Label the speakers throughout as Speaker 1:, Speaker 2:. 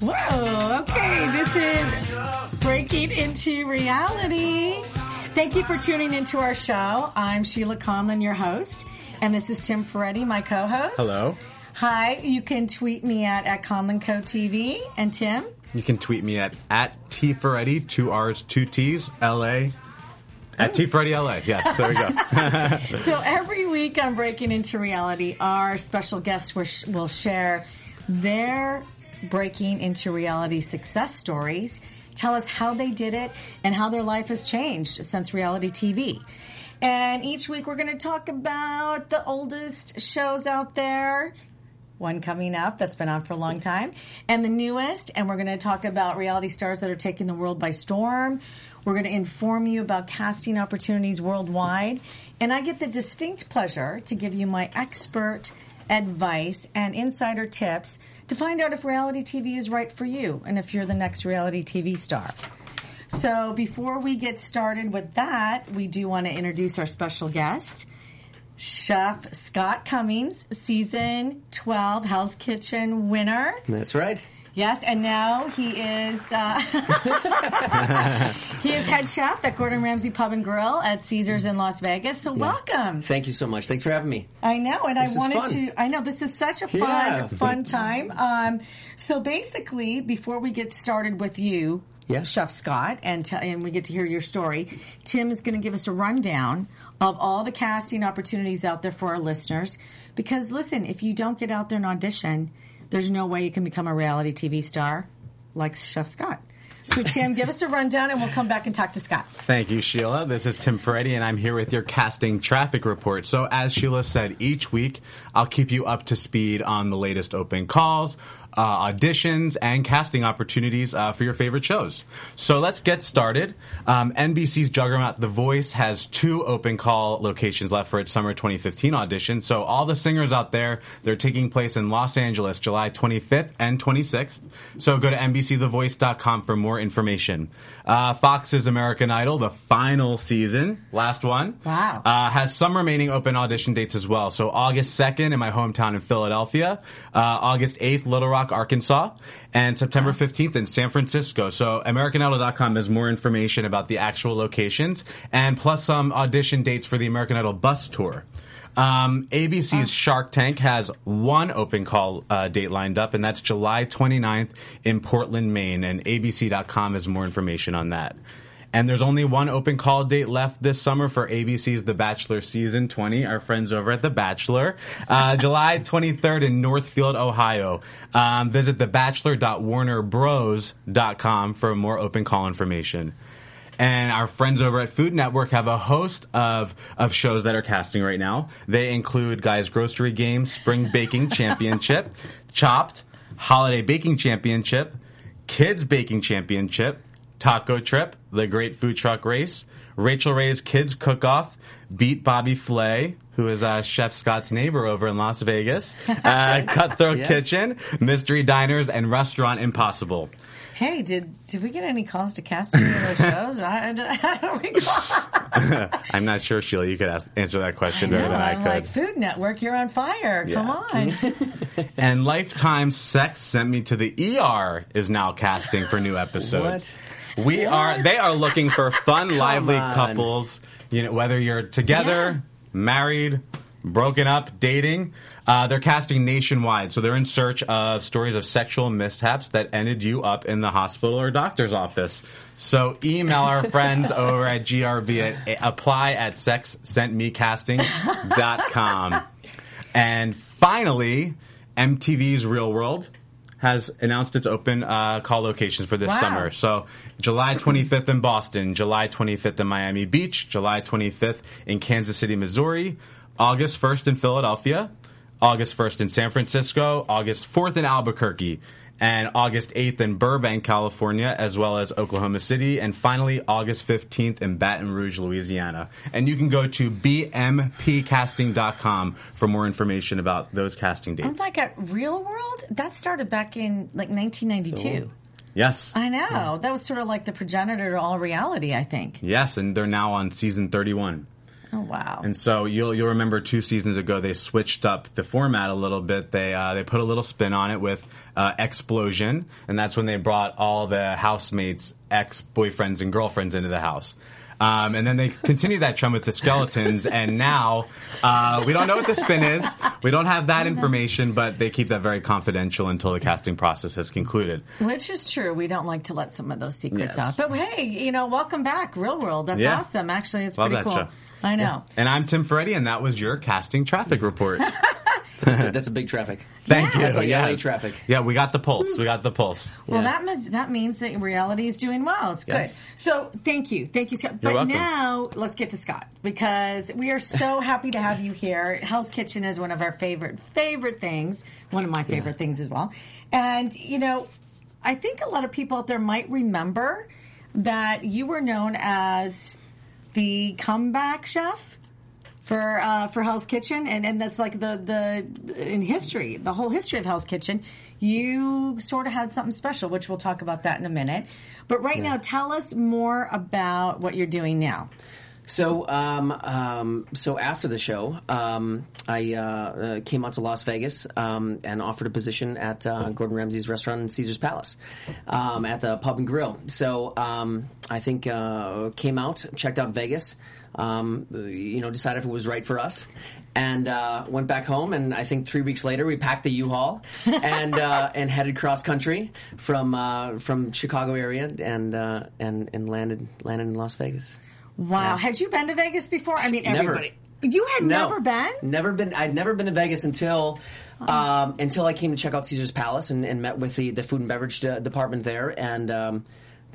Speaker 1: Whoa, okay, this is Breaking into Reality. Thank you for tuning into our show. I'm Sheila Conlon, your host, and this is Tim Ferretti, my co-host.
Speaker 2: Hello.
Speaker 1: Hi, you can tweet me at, at Conlon Co TV. And Tim?
Speaker 2: You can tweet me at at T Ferretti, two R's, two T's, L A. At T Ferretti LA. Yes, there we go.
Speaker 1: So every week on Breaking into Reality, our special guests will, sh- will share their breaking into reality success stories, tell us how they did it and how their life has changed since reality TV. And each week we're going to talk about the oldest shows out there. One coming up that's been on for a long time, and the newest. And we're going to talk about reality stars that are taking the world by storm. We're going to inform you about casting opportunities worldwide. And I get the distinct pleasure to give you my expert advice and insider tips to find out if reality TV is right for you and if you're the next reality TV star. So before we get started with that, we do want to introduce our special guest. Chef Scott Cummings, season 12 Hell's Kitchen winner.
Speaker 3: That's right.
Speaker 1: Yes, and now he is uh, he is head chef at Gordon Ramsay Pub and Grill at Caesars in Las Vegas. So welcome.
Speaker 3: Thank you so much. Thanks for having me.
Speaker 1: I know, and
Speaker 3: This
Speaker 1: I wanted to. I know this is such a fun,
Speaker 3: Yeah.
Speaker 1: fun time. Um, so basically, before we get started with you,
Speaker 3: Yeah.
Speaker 1: Chef Scott, and t- and we get to hear your story, Tim is going to give us a rundown of all the casting opportunities out there for our listeners. Because listen, if you don't get out there and audition, there's no way you can become a reality TV star like Chef Scott. So Tim, give us a rundown, and we'll come back and talk to Scott.
Speaker 2: Thank you, Sheila. This is Tim Ferretti, and I'm here with your casting traffic report. So, as Sheila said, each week I'll keep you up to speed on the latest open calls, uh, auditions, and casting opportunities uh, for your favorite shows. So, let's get started. Um, NBC's juggernaut The Voice has two open call locations left for its summer 2015 audition. So, all the singers out there, they're taking place in Los Angeles, July 25th and 26th. So, go to NBCTheVoice.com for more information. Uh, Fox's American Idol, the final season, last one.
Speaker 1: Wow.
Speaker 2: Uh, has some remaining open audition dates as well. So August 2nd in my hometown in Philadelphia, uh, August 8th, Little Rock, Arkansas, and September 15th in San Francisco. So AmericanIdol.com has more information about the actual locations and plus some audition dates for the American Idol bus tour. Um, ABC's Shark Tank has one open call uh, date lined up, and that's July 29th in Portland, Maine. And ABC.com has more information on that. And there's only one open call date left this summer for ABC's The Bachelor Season 20. Our friends over at The Bachelor. Uh, July 23rd in Northfield, Ohio. Um, visit thebachelor.warnerbros.com for more open call information. And our friends over at Food Network have a host of, of shows that are casting right now. They include Guys Grocery Game, Spring Baking Championship, Chopped, Holiday Baking Championship, Kids Baking Championship, Taco Trip, The Great Food Truck Race, Rachael Ray's Kids Cook Off, Beat Bobby Flay, who is uh, Chef Scott's neighbor over in Las Vegas, uh, Cutthroat
Speaker 3: Yeah.
Speaker 2: Kitchen, Mystery Diners, and Restaurant Impossible.
Speaker 1: Hey, did did we get any calls to cast any of those shows? I, I don't recall.
Speaker 2: I'm not sure, Sheila. You could ask, answer that question better than I
Speaker 1: I'm
Speaker 2: could.
Speaker 1: like Food Network, you're on fire. Come on.
Speaker 2: and Lifetime Sex Sent Me to the ER is now casting for new episodes. We are they are looking for fun, lively
Speaker 3: on.
Speaker 2: couples. You know, whether you're together, married, broken up, dating. Uh, they're casting nationwide, so they're in search of stories of sexual mishaps that ended you up in the hospital or doctor's office. So email our friends over at GRB at apply at sexsentmecasting.com. And finally, MTV's Real World has announced its open uh, call locations for this
Speaker 1: Wow.
Speaker 2: summer. So July 25th in Boston, July 25th in Miami Beach, July 25th in Kansas City, Missouri, August 1st in Philadelphia, August 1st in San Francisco, August 4th in Albuquerque, and August 8th in Burbank, California, as well as Oklahoma City, and finally August 15th in Baton Rouge, Louisiana. And you can go to bmpcasting.com for more information about those casting dates.
Speaker 1: Oh my god, Real World? That started back in like 1992.
Speaker 2: Yes.
Speaker 1: I know. That was sort of like the progenitor to all reality, I think.
Speaker 2: Yes, and they're now on season 31.
Speaker 1: Oh wow.
Speaker 2: And so you'll you'll remember two seasons ago they switched up the format a little bit. They uh, they put a little spin on it with uh, Ex-Plosion, and that's when they brought all the housemates, ex boyfriends and girlfriends into the house. Um, and then they continue that trend with the skeletons, and now uh, we don't know what the spin is. We don't have that information, but they keep that very confidential until the casting process has concluded.
Speaker 1: Which is true. We don't like to let some of those secrets
Speaker 2: Yes.
Speaker 1: out. But hey, you know, welcome back, Real World. That's
Speaker 2: Yeah.
Speaker 1: awesome. Actually, it's
Speaker 2: Love
Speaker 1: pretty cool.
Speaker 2: show.
Speaker 1: I know.
Speaker 2: And I'm Tim Ferretti, and that was your casting traffic report.
Speaker 3: That's a big traffic.
Speaker 2: Thank
Speaker 1: Yeah.
Speaker 2: you.
Speaker 3: That's like
Speaker 2: Yes.
Speaker 3: LA traffic.
Speaker 2: Yeah, we got the pulse. We got the pulse.
Speaker 1: Well,
Speaker 3: Yeah.
Speaker 1: that means that means that reality is doing well. It's good.
Speaker 2: Yes.
Speaker 1: So thank you, thank you, Scott. But
Speaker 2: welcome.
Speaker 1: now let's get to Scott because we are so happy to have you here. Hell's Kitchen is one of our favorite favorite things. One of my favorite things as well. And you know, I think a lot of people out there might remember that you were known as the comeback chef for uh, for Hell's Kitchen, and, and that's like the the in history, the whole history of Hell's Kitchen. You sort of had something special, which we'll talk about that in a minute. But right now, tell us more about what you're doing now.
Speaker 3: So, um, um, so after the show, um, I uh, uh, came out to Las Vegas um, and offered a position at uh, Gordon Ramsay's restaurant in Caesar's Palace um, at the Pub and Grill. So, um, I think uh, came out, checked out Vegas, um, you know, decided if it was right for us. And uh, went back home, and I think three weeks later we packed the U-Haul and uh, and headed cross country from uh, from Chicago area and uh, and and landed landed in Las Vegas.
Speaker 1: Wow, had you been to Vegas before? I mean,
Speaker 3: Never.
Speaker 1: You had
Speaker 3: No.
Speaker 1: never been.
Speaker 3: Never been. I'd never been to Vegas until um, until I came to check out Caesar's Palace and, and met with the, the food and beverage de- department there, and um,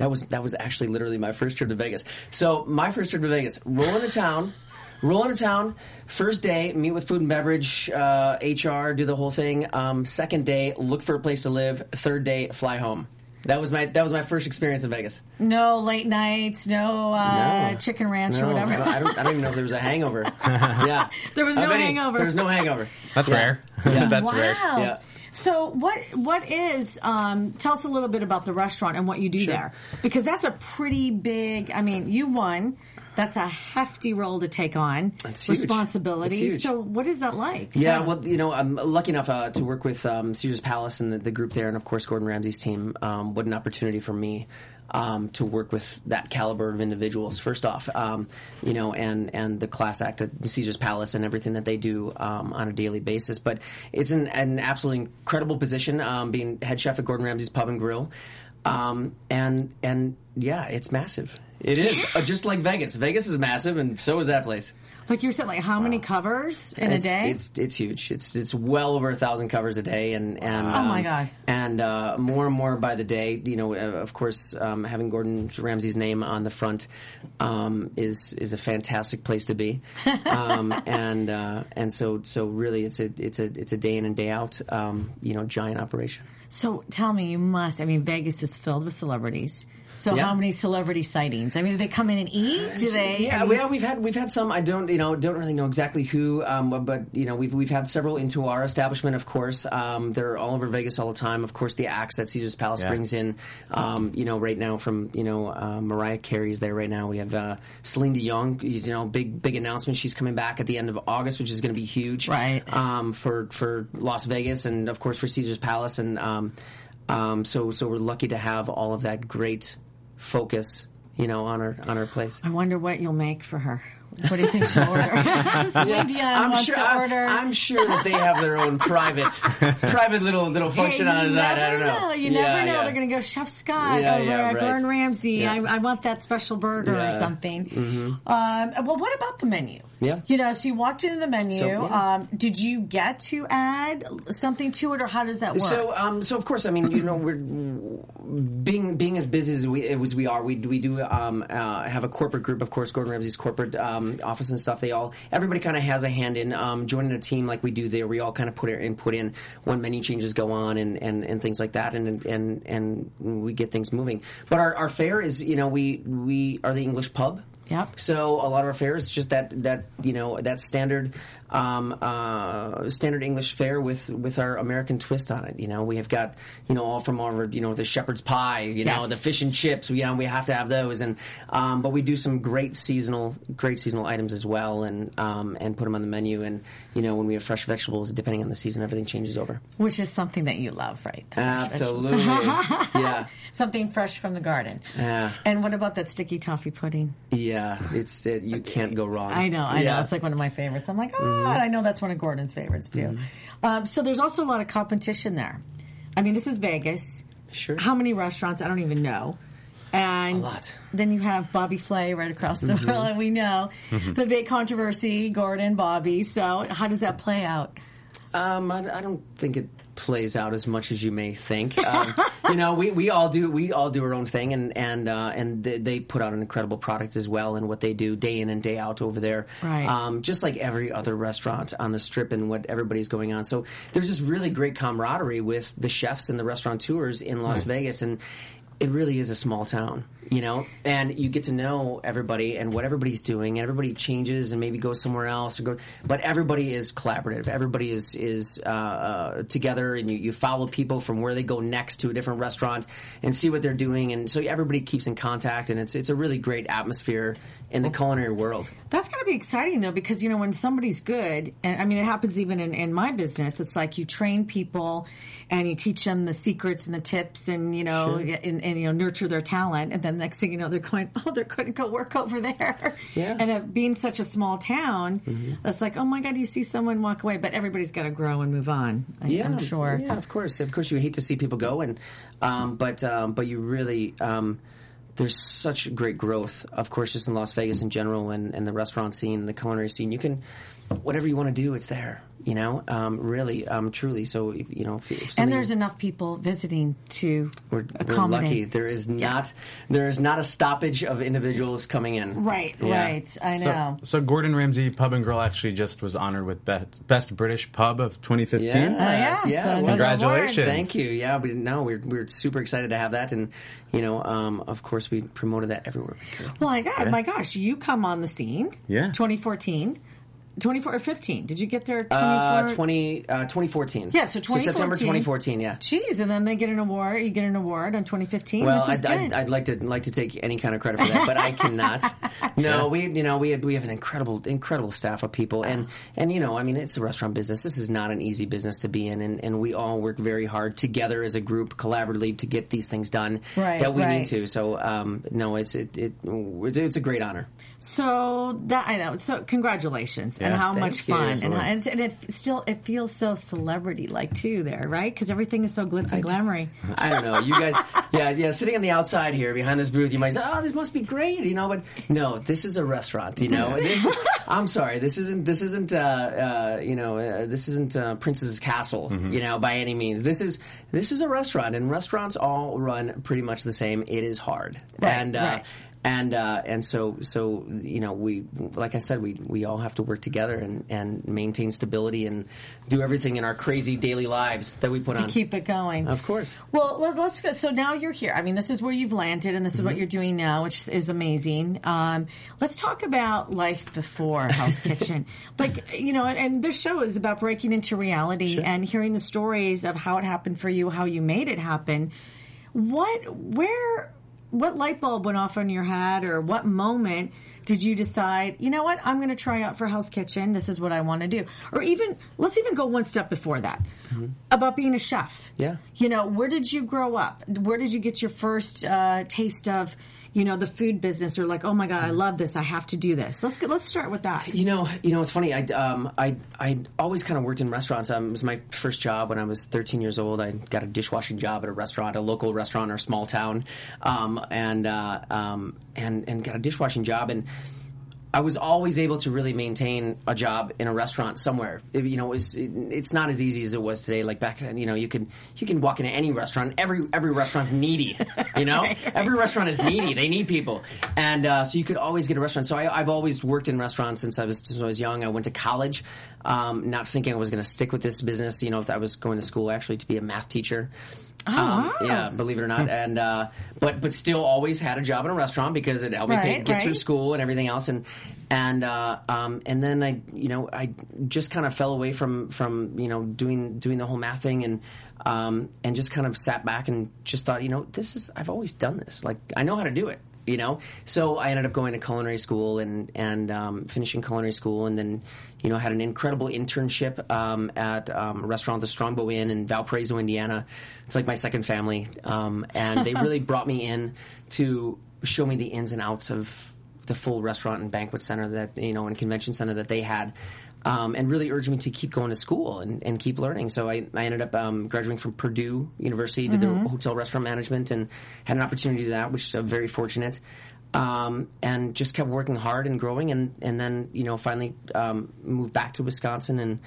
Speaker 3: that was that was actually literally my first trip to Vegas. So my first trip to Vegas, roll into town. Roll into town. First day, meet with food and beverage, uh, HR, do the whole thing. Um, second day, look for a place to live. Third day, fly home. That was my that was my first experience in Vegas.
Speaker 1: No late nights, no, uh,
Speaker 3: No.
Speaker 1: chicken ranch
Speaker 3: No,
Speaker 1: or whatever.
Speaker 3: I don't, I don't even know if there was a hangover. yeah,
Speaker 1: There was no
Speaker 3: bet he-
Speaker 1: hangover.
Speaker 3: There was no hangover.
Speaker 2: That's
Speaker 3: Yeah.
Speaker 2: rare.
Speaker 3: Yeah.
Speaker 2: That's
Speaker 1: wow.
Speaker 2: rare.
Speaker 3: Yeah.
Speaker 1: So what what is um, tell us a little bit about the restaurant and what you do there because that's a pretty big. I mean, you won. That's a hefty role to take on.
Speaker 3: That's huge.
Speaker 1: responsibility.
Speaker 3: That's huge.
Speaker 1: So what is that like?
Speaker 3: Yeah,
Speaker 1: Tell us.
Speaker 3: well, you know, I'm lucky enough uh, to work with um, Caesar's Palace and the, the group there, and of course Gordon Ramsay's team. Um, what an opportunity for me um, to work with that caliber of individuals. First off, um, you know, and and the class act at Caesar's Palace and everything that they do um, on a daily basis. But it's an, an absolutely incredible position, um, being head chef at Gordon Ramsay's Pub and Grill, um, and and yeah, it's massive. It is uh, just like Vegas. Vegas is massive, and so is that place.
Speaker 1: like you saying, like how many covers in
Speaker 3: it's,
Speaker 1: a day?
Speaker 3: It's it's huge. It's it's well over a thousand covers a day, and and
Speaker 1: Oh, my
Speaker 3: um,
Speaker 1: God.
Speaker 3: and uh, more and more by the day. You know, uh, of course, um, having Gordon Ramsay's name on the front um, is is a fantastic place to be, um, and uh, and so so really, it's a it's a it's a day in and day out, um, you know, giant operation.
Speaker 1: so tell me, you must. I mean, Vegas is filled with celebrities. So
Speaker 3: Yeah.
Speaker 1: how many celebrity sightings? I mean, do they come in and eat? Do they?
Speaker 3: Yeah,
Speaker 1: I mean,
Speaker 3: well, we've had we've had some. I don't you know don't really know exactly who, um, but- but you know we've we've had several into our establishment. Of course, um, they're all over Vegas all the time. Of course, the acts that Caesar's Palace
Speaker 2: Yeah.
Speaker 3: brings in. Um, you know, right now from you know uh, Mariah Carey's there right now. We have uh, Celine Dion. You know, big big announcement. She's coming back at the end of August, which is going to be huge.
Speaker 1: Right.
Speaker 3: Um, for for Las Vegas and of course for Caesar's Palace and um, so so we're lucky to have all of that great focus. You know, on our on our place.
Speaker 1: I wonder what you'll make for her. What do you think she'll order? Celine Dion
Speaker 3: I'm
Speaker 1: wants
Speaker 3: sure.
Speaker 1: to
Speaker 3: I'm. I'm sure that they have their own private, private little little function
Speaker 1: Hey,
Speaker 3: on
Speaker 1: his
Speaker 3: the side. I don't know.
Speaker 1: You
Speaker 3: Yeah,
Speaker 1: never know.
Speaker 3: yeah.
Speaker 1: They're going to go Chef Scott
Speaker 3: Yeah,
Speaker 1: over
Speaker 3: yeah,
Speaker 1: at
Speaker 3: right.
Speaker 1: Gordon Ramsay.
Speaker 3: Yeah. Mm-hmm.
Speaker 1: I, I want that special burger or
Speaker 3: Yeah.
Speaker 1: something. Um, well, what about the menu?
Speaker 3: Yeah.
Speaker 1: You know, so you walked into the menu.
Speaker 3: So, yeah.
Speaker 1: um, did you get to add something to it, or how does that work?
Speaker 3: So, um, so of course, I mean, you know, we're being being as busy as we as we are. We we do um, uh, have a corporate group, of course, Gordon Ramsay's corporate um, office and stuff. They all everybody kind of has a hand in um, joining a team like we do there. We all kind of put our input in when menu changes go on and, and, and things like that, and and and we get things moving. But our, our fare is, you know, we we are the English pub.
Speaker 1: Yep.
Speaker 3: So a lot of our fare is just that that you know that standard um, uh, standard English fare with with our American twist on it. You know, we have got you know all from our you know the shepherd's pie, you know the fish and chips. You know, we have to have those, and um, but we do some great seasonal great seasonal items as well, and um, and put them on the menu. And you know, when we have fresh vegetables, depending on the season, everything changes over.
Speaker 1: Which is something that you love, right?
Speaker 3: Absolutely, yeah.
Speaker 1: something fresh from the garden.
Speaker 3: Yeah.
Speaker 1: And what about that sticky toffee pudding?
Speaker 3: Yeah, it's it, you can't go wrong.
Speaker 1: I know, I
Speaker 3: Yeah.
Speaker 1: know. It's like one of my favorites. I'm like, oh, I know that's one of Gordon's favorites too. Um, so there's also a lot of competition there. I mean, this is Vegas.
Speaker 3: Sure.
Speaker 1: How many restaurants? I don't even know. And
Speaker 3: A lot.
Speaker 1: then you have Bobby Flay right across the
Speaker 3: Mm-hmm.
Speaker 1: world, and we know the big controversy, Gordon, Bobby. So how does that play out?
Speaker 3: Um, I, I don't think it plays out as much as you may think. Um, you know, we, we all do we all do our own thing, and and uh, and they, they put out an incredible product as well, and what they do day in and day out over there.
Speaker 1: Right.
Speaker 3: Um, just like every other restaurant on the strip, and what everybody's going on. So there's this really great camaraderie with the chefs and the restaurateurs in Las Vegas, and it really is a small town, you know, and you get to know everybody and what everybody's doing. And everybody changes and maybe goes somewhere else or go, but everybody is collaborative. Everybody is is uh, uh, together, and you, you follow people from where they go next to a different restaurant and see what they're doing, and so everybody keeps in contact, and it's it's a really great atmosphere in the culinary world.
Speaker 1: That's got to be exciting though, because you know when somebody's good, and I mean it happens even in, in my business. It's like you train people, and you teach them the secrets and the tips, and you know, and, and you know nurture their talent, and then next thing you know, they're going, oh, they're going to go work over there.
Speaker 3: Yeah.
Speaker 1: And it being such a small town, it's like, oh my god, you see someone walk away, but everybody's got to grow and move on. I, I'm sure.
Speaker 3: Yeah, of course, of course. You hate to see people go, and um, but um, but you really. Um, there's such great growth, of course, just in Las Vegas in general, and, and the restaurant scene, the culinary scene. You can, whatever you want to do, it's there. You know, um, really, um, truly. So if, you know, if, if
Speaker 1: And there's enough people visiting to
Speaker 3: we're, we're lucky. There is not there is not a stoppage of individuals coming in.
Speaker 1: Right,
Speaker 3: Yeah.
Speaker 1: right. I know.
Speaker 2: So Gordon Ramsay Pub and Grill actually just was honored with Best, Best British Pub of 2015.
Speaker 3: Yeah,
Speaker 1: yeah,
Speaker 3: yeah.
Speaker 1: so
Speaker 2: Congratulations.
Speaker 3: Thank you. Yeah, but no, we're we're super excited to have that, and you know, um, of course, we promoted that everywhere. we could.
Speaker 1: Well, my God, my gosh, you come on the scene.
Speaker 2: Yeah.
Speaker 1: 2014. 24 or 15. Did you get there? 24?
Speaker 3: Uh, 20, uh, 2014.
Speaker 1: Yeah, so
Speaker 3: September
Speaker 1: 2014.
Speaker 3: 2014. Yeah.
Speaker 1: Jeez, and then they get an award. You get an award on 2015.
Speaker 3: Well,
Speaker 1: this is
Speaker 3: I'd, I'd. I'd like to like to take any kind of credit for that, but I cannot. No, we you know we have, we have an incredible incredible staff of people, and and you know I mean it's a restaurant business. This is not an easy business to be in, and, and we all work very hard together as a group, collaboratively to get these things done
Speaker 1: Right,
Speaker 3: that we
Speaker 1: right.
Speaker 3: need to. So um, no, it's it, it it's a great honor.
Speaker 1: So that I know. So congratulations, and how
Speaker 3: Thank
Speaker 1: much
Speaker 3: you.
Speaker 1: fun, and, how, and, and it still it feels so celebrity like too there, right? Because everything is so glitz and glamoury.
Speaker 3: I don't know. You guys, yeah, yeah. Sitting on the outside here behind this booth, you might say, "Oh, this must be great," you know. But no, this is a restaurant. You know, this is. I'm sorry. This isn't. This isn't. Uh, uh, you know, uh, this isn't uh, Princess's Castle. You know, by any means. This is. This is a restaurant, and restaurants all run pretty much the same. It is hard,
Speaker 1: Right,
Speaker 3: and. Uh,
Speaker 1: right.
Speaker 3: And uh, and so so you know we like I said we we all have to work together and, and maintain stability and do everything in our crazy daily lives that we put
Speaker 1: To
Speaker 3: on.
Speaker 1: keep it going.
Speaker 3: Of course.
Speaker 1: Well, let- let's go. So now you're here. I mean, this is where you've landed, and this is
Speaker 3: Mm-hmm.
Speaker 1: what you're doing now, which is amazing. Um, let's talk about life before Hell's Kitchen. Like, you know, and, and this show is about breaking into reality and hearing the stories of how it happened for you, how you made it happen. What, where, what light bulb went off on your head, or what moment did you decide, you know what, I'm going to try out for Hell's Kitchen. This is what I want to do. Or even, let's even go one step before that about being a chef.
Speaker 3: Mm-hmm. Yeah.
Speaker 1: You know, where did you grow up? Where did you get your first uh, taste of, you know, the food business or like, oh my God, I love this. I have to do this. Let's get, let's start with that.
Speaker 3: You know, you know, it's funny. I um, I I always kind of worked in restaurants. Um, it was my first job when I was 13 years old. I got a dishwashing job at a restaurant, a local restaurant or small town, um, and uh, um, and and got a dishwashing job and. I was always able to really maintain a job in a restaurant somewhere. It, you know, it was, it, it's not as easy as it was today. Like back then, you know, you can you can walk into any restaurant. Every every restaurant's needy. You know, every restaurant is needy. They need people, and uh, so you could always get a restaurant. So I, I've always worked in restaurants since I was since I was young. I went to college, um, not thinking I was going to stick with this business. You know, if I was going to school actually to be a math teacher. Um,
Speaker 1: wow.
Speaker 3: Yeah, believe it or not, and uh, but but still always had a job in a restaurant because it helped me pay,
Speaker 1: Right,
Speaker 3: get through school and everything else, and and uh, um, and then I you know I just kind of fell away from from you know doing doing the whole math thing and um, and just kind of sat back and just thought you know this is I've always done this. Like I know how to do it you know? So i ended up going to culinary school and and um, finishing culinary school and then you know had an incredible internship um, at um, a restaurant the strongbow inn in valparaiso indiana it's like my second family um, and they really brought me in to show me the ins and outs of the full restaurant and banquet center that you know and convention center that they had um, and really urged me to keep going to school and, and keep learning. So I, I ended up um, graduating from Purdue University, did the hotel restaurant management, and had an opportunity to do that, which I'm very fortunate. Um, and just kept working hard and growing, and, and then you know finally um, moved back to Wisconsin and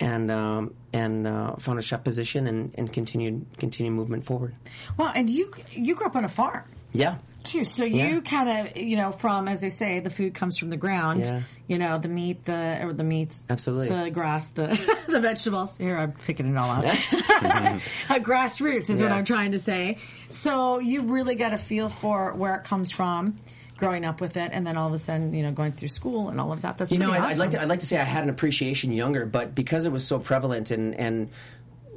Speaker 3: and um, and uh, found a chef position and, and continued continued movement forward.
Speaker 1: Well, and you you grew up on a farm
Speaker 3: Yeah,
Speaker 1: too, so
Speaker 3: Yeah.
Speaker 1: you kind of you know from as they say, the food comes from the ground.
Speaker 3: Yeah.
Speaker 1: You know, the meat, the or the meat,
Speaker 3: Absolutely.
Speaker 1: the grass, the the vegetables. Here, I'm picking it all. Uh, Grassroots is what I'm trying to say. So you really got a feel for where it comes from. Growing up with it, and then all of a sudden, you know, going through school and all of that. That's
Speaker 3: You know, I'd,
Speaker 1: awesome.
Speaker 3: I'd like to, I'd like to say I had an appreciation younger, but because it was so prevalent and and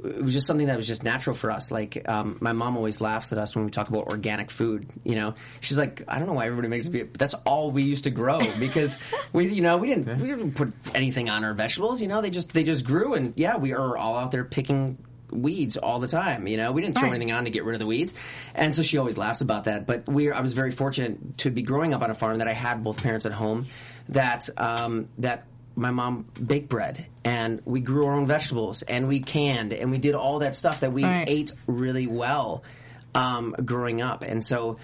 Speaker 3: it was just something that was just natural for us. Like um, my mom always laughs at us when we talk about organic food. You know, she's like, I don't know why everybody makes it. Be, but that's all we used to grow because we, you know, we didn't we didn't put anything on our vegetables. You know, they just they just grew, and yeah, we are all out there picking weeds all the time. You know, we didn't throw
Speaker 1: Right.
Speaker 3: anything on to get rid of the weeds, and so she always laughs about that. But we, I was very fortunate to be growing up on a farm that I had both parents at home, that um, that my mom baked bread, and we grew our own vegetables, and we canned, and we did all that stuff that we
Speaker 1: Right.
Speaker 3: ate really well um, growing up, and so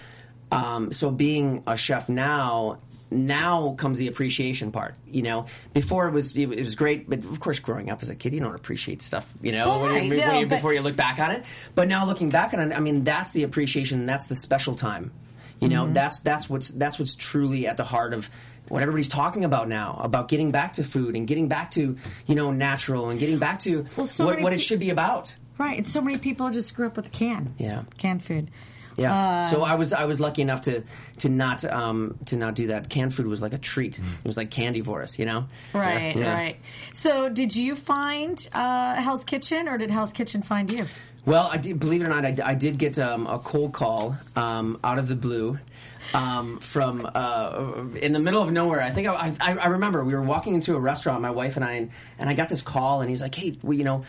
Speaker 3: um, so being a chef now. Now comes the appreciation part. You know, before it was it was great, but of course, growing up as a kid, you don't appreciate stuff. You know, when you-
Speaker 1: Right,
Speaker 3: when you- before you look back on it. But now looking back on it, I mean, that's the appreciation. That's the special time. You know,
Speaker 1: Mm-hmm.
Speaker 3: that's that's what's that's what's truly at the heart of what everybody's talking about now about getting back to food and getting back to you know natural and getting back to
Speaker 1: Well, so
Speaker 3: what, what it should be about.
Speaker 1: right. And so many people just grew up with a can.
Speaker 3: Yeah.
Speaker 1: canned food.
Speaker 3: Yeah.
Speaker 1: Uh,
Speaker 3: so I was I was lucky enough to to not um, to not do that. Canned food was like a treat.
Speaker 2: Mm.
Speaker 3: It was like candy for us, you know.
Speaker 1: Right,
Speaker 3: Yeah.
Speaker 1: right. So, did you find uh, Hell's Kitchen, or did Hell's Kitchen find you?
Speaker 3: Well, I did, believe it or not, I, I did get um, a cold call um, out of the blue um, from uh, in the middle of nowhere. I think I, I, I remember we were walking into a restaurant, my wife and I, and, and I got this call, and he's like, "Hey, well, you know."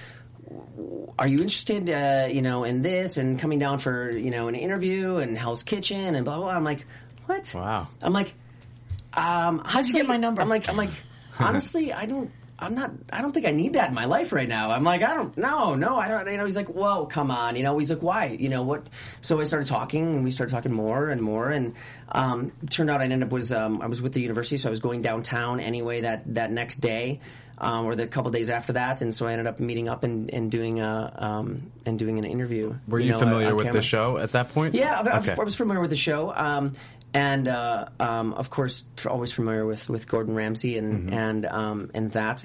Speaker 3: Are you interested, uh, you know, in this and coming down for, you know, an interview and Hell's Kitchen and blah blah? blah. I'm like, what?
Speaker 2: Wow.
Speaker 3: I'm like, um, how'd
Speaker 1: you get my number?
Speaker 3: I'm like, I'm like, honestly, I don't. I'm not. I don't think I need that in my life right now. I'm like, I don't. No, no, I don't. You know, he's like, whoa, come on. You know, he's like, why? You know what? So I started talking, and we started talking more and more, and um, turned out I ended up was um, I was with the university, so I was going downtown anyway that that next day. Um, or the couple days after that, and so I ended up meeting up and, and doing a um, and doing an interview.
Speaker 2: Were you,
Speaker 3: know,
Speaker 2: familiar
Speaker 3: on
Speaker 2: with
Speaker 3: camera.
Speaker 2: the show at that point?
Speaker 3: Yeah, I, I-
Speaker 2: Okay.
Speaker 3: I was familiar with the show, um, and uh, um, of course, always familiar with, with Gordon Ramsay and and um, and that.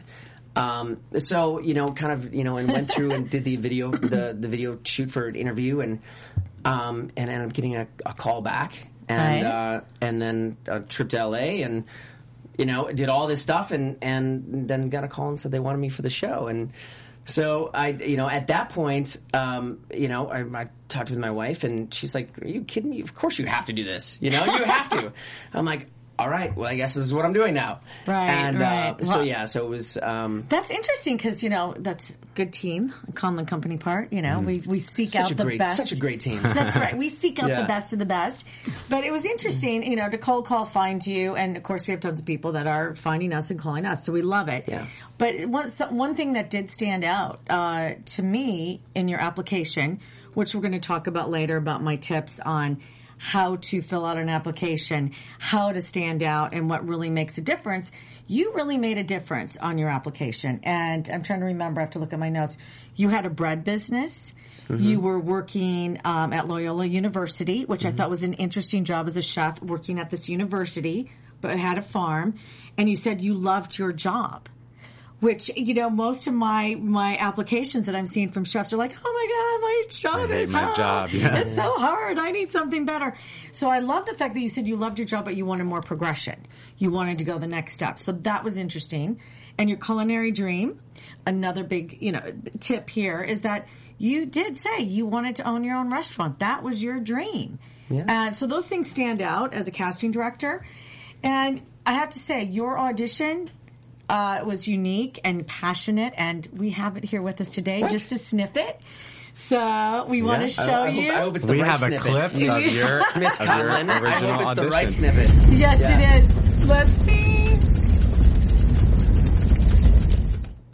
Speaker 3: Um, so you know, kind of you know, and went through and did the video the the video shoot for an interview, and um, and ended up getting a, a call back, and
Speaker 1: Right.
Speaker 3: uh, and then a trip to LA, and you know, did all this stuff, and and then got a call and said they wanted me for the show, and. So I, you know, at that point, um, you know, I, I talked with my wife, and she's like, "Are you kidding me? Of course you have to do this. You know, you have to." I'm like, all right, well, I guess this is what I'm doing now.
Speaker 1: Right,
Speaker 3: And
Speaker 1: right.
Speaker 3: Uh, so
Speaker 1: Well-
Speaker 3: yeah, so it was. Um,
Speaker 1: That's interesting because you know that's good team. Conlon Company part. You know, we we seek.
Speaker 3: Such
Speaker 1: out the
Speaker 3: great-
Speaker 1: best.
Speaker 3: such a great team.
Speaker 1: That's right. We seek out
Speaker 3: Yeah.
Speaker 1: the best of the best. But it was interesting, you know, to cold call, find you, and of course we have tons of people that are finding us and calling us, so we love it.
Speaker 3: Yeah.
Speaker 1: But one so- one thing that did stand out uh, to me in your application, which we're going to talk about later, about my tips on how to fill out an application, how to stand out, and what really makes a difference. You really made a difference on your application. And I'm trying to remember, I have to look at my notes. You had a bread business. You were working um, at Loyola University, which I thought was an interesting job as a chef, working at this university, but had a farm. And you said you loved your job which you know most of my my applications that I'm seeing from chefs are like, oh my god, my job
Speaker 2: I hate
Speaker 1: is
Speaker 2: my
Speaker 1: hard.
Speaker 2: job, yeah.
Speaker 1: It's so hard. I need something better. So I love the fact that you said you loved your job, but you wanted more progression. You wanted to go the next step. So that was interesting. And your culinary dream, another big you know tip here is that you did say you wanted to own your own restaurant. That was your dream.
Speaker 3: Yeah.
Speaker 1: And so those things stand out as a casting director. And I have to say, your audition uh, was unique and passionate, and we have it here with us today just to sniff it. So we want to show
Speaker 3: I, hope,
Speaker 1: you.
Speaker 3: I hope it's the
Speaker 2: We
Speaker 3: right
Speaker 2: have a
Speaker 3: snippet.
Speaker 2: clip
Speaker 3: You-
Speaker 2: of your,
Speaker 3: Miss
Speaker 2: of your
Speaker 3: Conlon. I
Speaker 2: original
Speaker 3: hope it's the right snippet.
Speaker 1: yes,
Speaker 3: Yeah.
Speaker 1: it is. Let's see.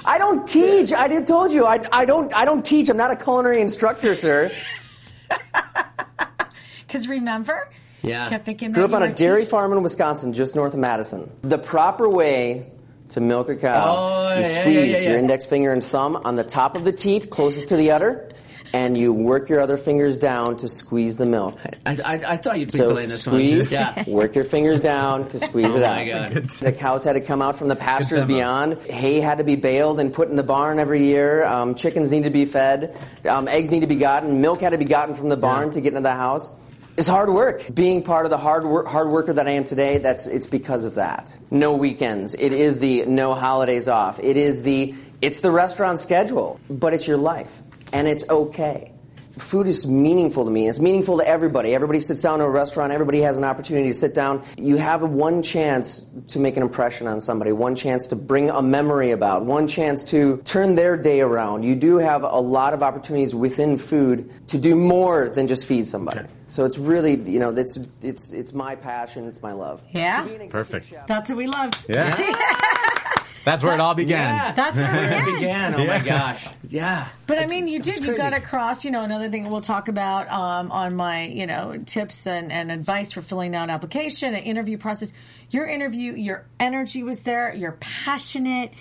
Speaker 4: I don't teach. I did told you. I, I don't. I don't teach. I'm not a culinary instructor, sir.
Speaker 1: Because remember,
Speaker 3: Yeah.
Speaker 1: kept thinking
Speaker 4: Grew up on a dairy
Speaker 1: teach-
Speaker 4: farm in Wisconsin, just north of Madison. The proper way to milk a cow:
Speaker 3: Oh,
Speaker 4: you
Speaker 3: yeah,
Speaker 4: squeeze
Speaker 3: yeah, yeah,
Speaker 4: your index finger and thumb on the top of the teat, closest to the udder, and you work your other fingers down to squeeze the milk.
Speaker 3: I, I, I thought you'd be
Speaker 4: So
Speaker 3: playing this
Speaker 4: squeeze,
Speaker 3: one. Yeah.
Speaker 4: work your fingers down to squeeze it
Speaker 3: Oh
Speaker 4: out.
Speaker 3: God.
Speaker 4: The cows had to come out from the pastures beyond. Hay had to be baled and put in the barn every year. Um, chickens need to be fed. Um, eggs need to be gotten. Milk had to be gotten from the barn to get into the house. It's hard work. Being part of the hard hard worker that I am today, that's it's because of that. No weekends. It is the no holidays off. It is the it's the restaurant schedule, but it's your life, and it's okay food is meaningful to me. It's meaningful to everybody. Everybody sits down to a restaurant. Everybody has an opportunity to sit down. You have one chance to make an impression on somebody, one chance to bring a memory about, one chance to turn their day around. You do have a lot of opportunities within food to do more than just feed somebody. So it's really, you know, it's it's it's my passion. It's my love.
Speaker 1: Yeah.
Speaker 4: To be an executive
Speaker 2: Perfect.
Speaker 4: chef-
Speaker 1: That's what we loved.
Speaker 2: Yeah. That's where it all began.
Speaker 3: Yeah.
Speaker 1: That's where it
Speaker 3: it
Speaker 1: began.
Speaker 3: began. Oh my gosh. Yeah.
Speaker 1: But I mean, you did. You got across. You know, another thing we'll talk about um, on my, you know, tips and, and advice for filling out an application, an interview process. Your interview, your energy was there. You're passionate.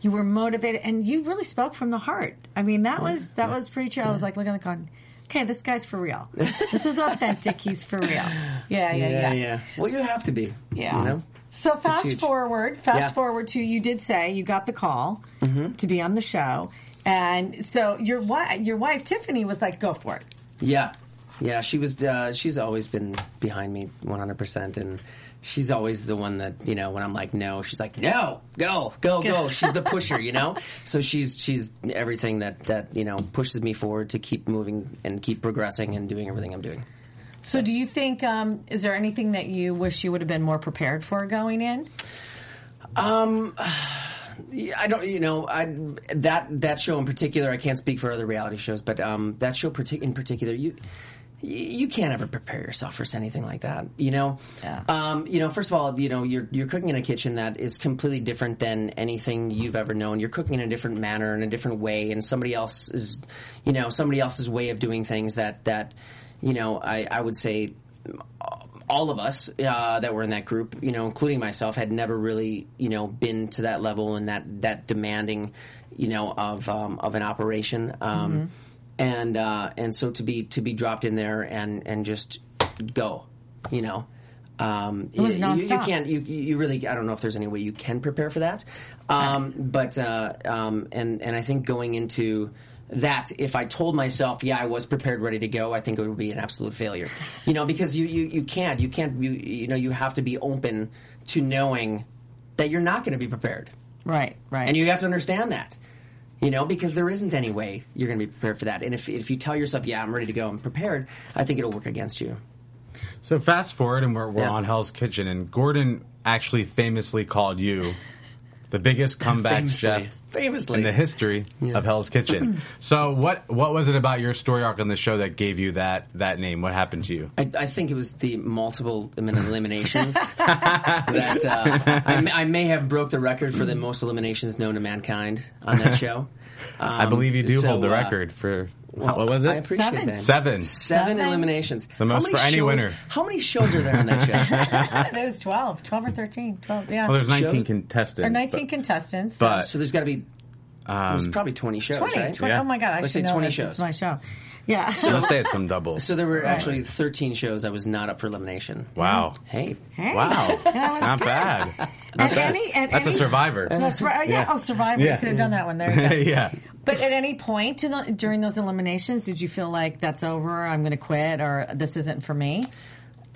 Speaker 1: You were motivated, and you really spoke from the heart. I mean, that was that was pretty true. I was like, look at the card. Okay, this guy's for real. This is authentic. He's for real. Yeah, yeah, yeah.
Speaker 3: Yeah, yeah. Well, you have to be.
Speaker 1: Yeah.
Speaker 3: You know?
Speaker 1: So fast forward, fast
Speaker 3: Yeah.
Speaker 1: forward to you did say you got the call to be on the show, and so your wife, your wife Tiffany was like, "Go for it."
Speaker 3: Yeah, yeah. She was. Uh, she's always been behind me, one hundred percent, and she's always the one that you know when I'm like no, she's like no, go, go, go. She's the pusher, you know. So she's she's everything that that you know pushes me forward to keep moving and keep progressing and doing everything I'm doing.
Speaker 1: So, do you think um, is there anything that you wish you would have been more prepared for going in?
Speaker 3: Yeah, I don't, you know, I that that show in particular. I can't speak for other reality shows, but um, that show in particular, you you can't ever prepare yourself for anything like that. You know,
Speaker 1: Yeah.
Speaker 3: um, you know. First of all, you know, you're you're cooking in a kitchen that is completely different than anything you've ever known. You're cooking in a different manner, in a different way, and somebody else is, you know, somebody else's way of doing things that that, you know, I I would say all of us uh, that were in that group, you know, including myself, had never really, you know, been to that level and that that demanding, you know, of um, of an operation. Um, And uh, and so to be to be dropped in there and and just go, you know. Um,
Speaker 1: It was
Speaker 3: you- you, you can't. You, you really. I don't know if there's any way you can prepare for that. Um, but uh, um, and and I think going into that, if I told myself, yeah, I was prepared, ready to go, I think it would be an absolute failure. You know, because you you, you can't. You can't. You you know, you have to be open to knowing that you're not going to be prepared,
Speaker 1: Right, right.
Speaker 3: and you have to understand that. You know, because there isn't any way you're going to be prepared for that. And if if you tell yourself, yeah, I'm ready to go, I'm prepared, I think it'll work against you.
Speaker 2: So fast forward, and we're, we're
Speaker 3: Yeah.
Speaker 2: on Hell's Kitchen, and Gordon actually famously called you the biggest comeback
Speaker 3: Famously.
Speaker 2: chef
Speaker 3: Famously.
Speaker 2: in the history of Hell's Kitchen. so what what was it about your story arc on the show that gave you that that name? What happened to you?
Speaker 3: I, I think it was the multiple eliminations that uh, I, I may have broke the record for the most eliminations known to mankind on that show.
Speaker 2: I
Speaker 3: Um,
Speaker 2: believe you do
Speaker 3: so,
Speaker 2: hold the
Speaker 3: uh,
Speaker 2: record for
Speaker 3: well,
Speaker 2: what was it?
Speaker 3: I appreciate
Speaker 1: Seven.
Speaker 3: that.
Speaker 2: Seven.
Speaker 3: Seven
Speaker 1: Seven.
Speaker 3: eliminations.
Speaker 2: The most
Speaker 3: How many
Speaker 2: for any
Speaker 3: shows-
Speaker 2: winner.
Speaker 3: How many shows are there on that show?
Speaker 1: it was 12, 12 or 13. 12, yeah.
Speaker 2: Well, there's 19
Speaker 3: Shows?
Speaker 2: contestants.
Speaker 1: or 19
Speaker 2: but-
Speaker 1: contestants.
Speaker 2: But
Speaker 3: so there's got to be. it was probably 20 shows,
Speaker 1: 20,
Speaker 3: right?
Speaker 1: 20
Speaker 2: Yeah.
Speaker 1: Oh my God, I
Speaker 3: Let's
Speaker 1: should
Speaker 3: say
Speaker 1: know
Speaker 3: 20
Speaker 1: this.
Speaker 3: shows.
Speaker 1: It's my show. Yeah.
Speaker 2: So unless they had some doubles.
Speaker 3: So there were actually 13 shows I was not up for elimination.
Speaker 2: wow.
Speaker 3: Hey,
Speaker 1: Hey.
Speaker 2: Wow.
Speaker 1: That was
Speaker 2: Not
Speaker 1: good.
Speaker 2: bad. Not
Speaker 1: At
Speaker 2: bad.
Speaker 1: any- at
Speaker 2: That's
Speaker 1: any-
Speaker 2: a survivor.
Speaker 1: That's right. Yeah.
Speaker 2: Yeah.
Speaker 1: Oh, Survivor.
Speaker 2: Yeah.
Speaker 1: You could have done that one. There you go.
Speaker 2: yeah.
Speaker 1: But at any point in the, during those eliminations, did you feel like that's over? I'm going to quit, or this isn't for me?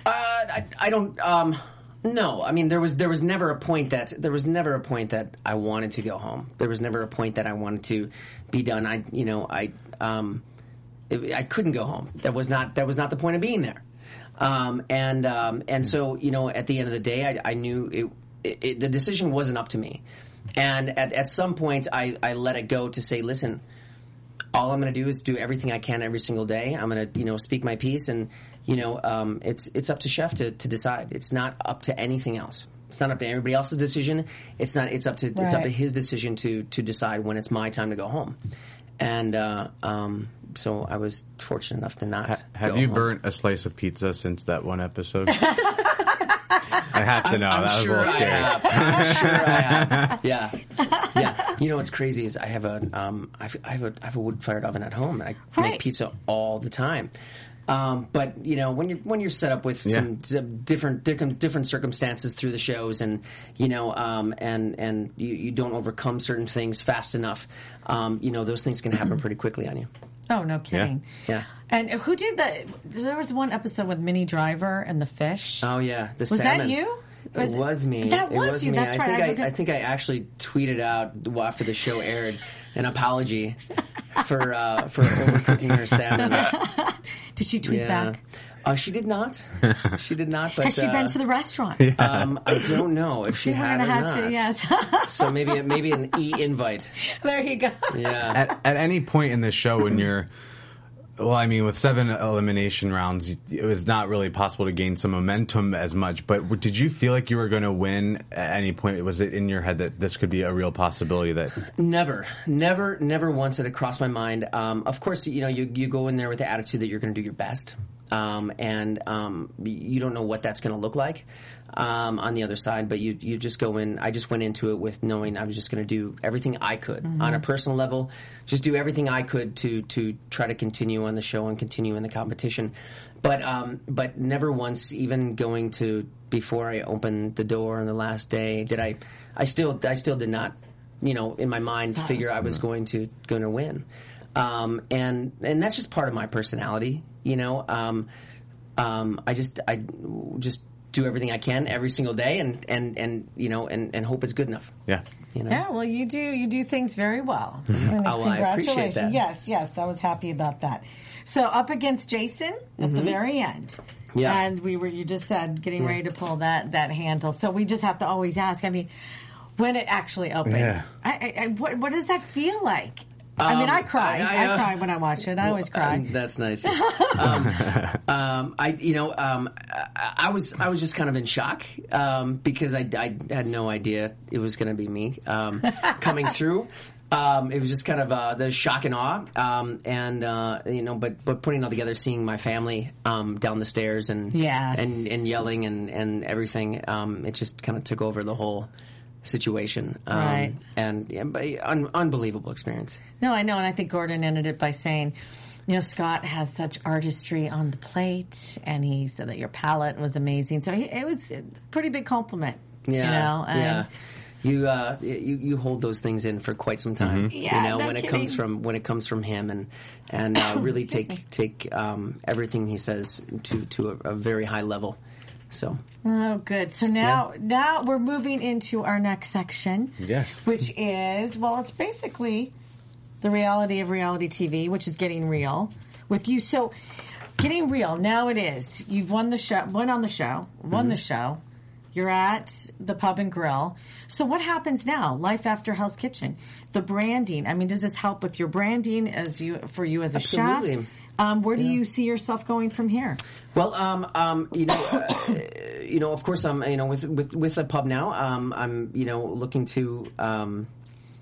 Speaker 3: Uh, I, I don't. Um, no, I mean there was there was never a point that there was never a point that I wanted to go home. There was never a point that I wanted to be done. I you know I um, it- I couldn't go home. That was not that was not the point of being there. Um, and um, and so you know at the end of the day I, I knew it, it, it the decision wasn't up to me. And at, at some point I, I let it go to say listen all I'm going to do is do everything I can every single day. I'm going to, you know, speak my piece, and you know, um, it's it's up to Chef to, to decide. It's not up to anything else. It's not up to everybody else's decision. It's not. It's up to it's up to his decision to to decide when it's my time to go home. And uh, um, so I was fortunate enough to not.
Speaker 2: Have
Speaker 3: go
Speaker 2: you
Speaker 3: home.
Speaker 2: burnt a slice of pizza since that one episode? I have to know.
Speaker 3: I'm
Speaker 2: that was
Speaker 3: sure
Speaker 2: a little
Speaker 3: I
Speaker 2: scary.
Speaker 3: have. I'm sure I have. Yeah, yeah. You know what's crazy is I have a um, I have, I have a I have a wood fired oven at home, and I
Speaker 1: Right.
Speaker 3: make pizza all the time. Um, but you know when you're when you're set up with
Speaker 2: Yeah.
Speaker 3: some d- different different different circumstances through the shows, and you know um, and and you, you don't overcome certain things fast enough, um, you know those things can happen pretty quickly on you.
Speaker 1: Oh, no kidding.
Speaker 3: Yeah.
Speaker 1: And who did the? There was one episode with Minnie Driver and the fish.
Speaker 3: Oh yeah, the
Speaker 1: Was that
Speaker 3: salmon.
Speaker 1: You?
Speaker 3: It
Speaker 1: Was-
Speaker 3: was me.
Speaker 1: That
Speaker 3: it
Speaker 1: was
Speaker 3: was
Speaker 1: you,
Speaker 3: me.
Speaker 1: that's
Speaker 3: I
Speaker 1: right,
Speaker 3: think
Speaker 1: I
Speaker 3: I, I think I actually tweeted out after the show aired an apology for uh, for overcooking her salmon.
Speaker 1: Did she tweet
Speaker 3: yeah,
Speaker 1: back?
Speaker 3: uh, she did not. She did not. But
Speaker 1: Has she
Speaker 3: uh,
Speaker 1: been to the restaurant?
Speaker 3: Um, I don't know if she
Speaker 1: We're
Speaker 3: had
Speaker 1: gonna
Speaker 3: or
Speaker 1: have
Speaker 3: not.
Speaker 1: to. Yes.
Speaker 3: So maybe maybe an e invite.
Speaker 1: there you go.
Speaker 3: Yeah.
Speaker 2: At, at any point in the show when you're well, I mean, with seven elimination rounds, it was not really possible to gain some momentum as much. But did you feel like you were going to win at any point? Was it in your head that this could be a real possibility? That
Speaker 3: Never, never, never once did it cross my mind. Um, of course, you know, you, you go in there with the attitude that you're going to do your best. Um, and um, you don't know what that's going to look like um, on the other side, but you, you just go in. I just went into it with knowing I was just going to do everything I could on a personal level, just do everything I could to to try to continue on the show and continue in the competition. But um, but never once, even going to before I opened the door on the last day, did I? I still I still did not you know, in my mind, figure I was going to going to win, um, and and that's just part of my personality. You know, um, um, I just I just do everything I can every single day, and and and you know, and and hope it's good enough.
Speaker 2: yeah,
Speaker 3: You know,
Speaker 1: Yeah, well, you do you do things very well. And
Speaker 3: Oh, well, I appreciate
Speaker 1: congratulations.
Speaker 3: that.
Speaker 1: Yes, yes, I was happy about that. So up against Jason at the very end.
Speaker 3: Mm-hmm. Yeah.
Speaker 1: And we were you just said getting ready to pull that that handle. So we just have to always ask. I mean, when it actually opened,
Speaker 2: Yeah.
Speaker 1: I, I, I, what, what does that feel like? I mean, I cry.
Speaker 3: I-
Speaker 1: I,
Speaker 3: I, uh,
Speaker 1: cry when I watch it. I always cry.
Speaker 3: Um, that's nice. um, um, I, you know, um, I, I was, I was just kind of in shock um, because I, I had no idea it was going to be me um, coming through. Um, it was just kind of uh, the shock and awe, um, and uh, you know, but but putting it all together, seeing my family um, down the stairs and
Speaker 1: Yes.
Speaker 3: and and yelling and and everything, um, it just kind of took over the whole situation. Um,
Speaker 1: Right.
Speaker 3: And yeah, un- unbelievable experience.
Speaker 1: No, I know, and I think Gordon ended it by saying, you know, Scott has such artistry on the plate, and he said that your palate was amazing. So he, it was a pretty big compliment.
Speaker 3: Yeah,
Speaker 1: you know, and
Speaker 3: yeah. You, uh, you you hold those things in for quite some time.
Speaker 1: Yeah,
Speaker 3: you know
Speaker 1: no
Speaker 3: when it comes from when it comes from him, and and uh, really
Speaker 1: Excuse
Speaker 3: take take um, everything he says to to a, a very high level. So
Speaker 1: Oh, good. So now, now we're moving into our next section.
Speaker 2: Yes.
Speaker 1: Which is well, it's basically the reality of reality TV, which is getting real with you. So, getting real now it is. You've won the show, won on the show, won
Speaker 3: Mm-hmm.
Speaker 1: the show. You're at the pub and grill. So what happens now? Life after Hell's Kitchen, the branding. I mean, does this help with your branding as you for you as a
Speaker 3: Absolutely.
Speaker 1: chef? Um, where do you see yourself going from here?
Speaker 3: Well, um, um, you know, uh, you know, of course, I'm, you know, with with with a pub now. Um, I'm, you know, looking to. Um,